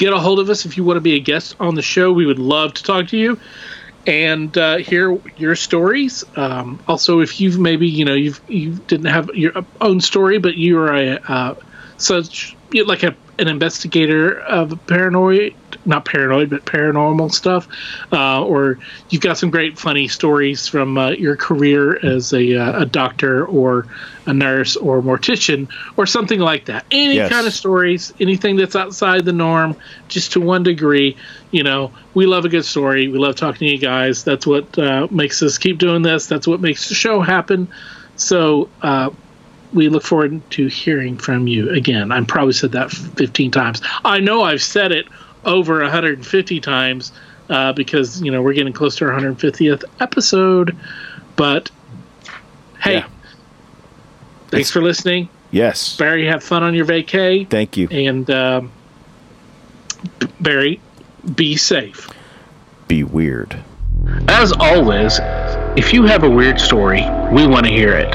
get a hold of us if you want to be a guest on the show. We would love to talk to you and uh, hear your stories. Um, also, if you've maybe you know you've you didn't have your own story, but you are a uh, such like a an investigator of paranoid, not paranoid, but paranormal stuff, uh, or you've got some great funny stories from uh, your career as a, uh, a doctor or a nurse or a mortician or something like that. Any Yes. kind of stories, anything that's outside the norm, just to one degree. You know, we love a good story. We love talking to you guys. That's what uh, makes us keep doing this. That's what makes the show happen. So uh, we look forward to hearing from you again. I probably said that 15 times. I know I've said it over 150 times uh, because you know we're getting close to our 150th episode. But hey, Yeah. thanks It's- for listening. Yes. Barry, have fun on your vacay. Thank you. And um, Barry, be safe. Be weird. As always, if you have a weird story, we want to hear it.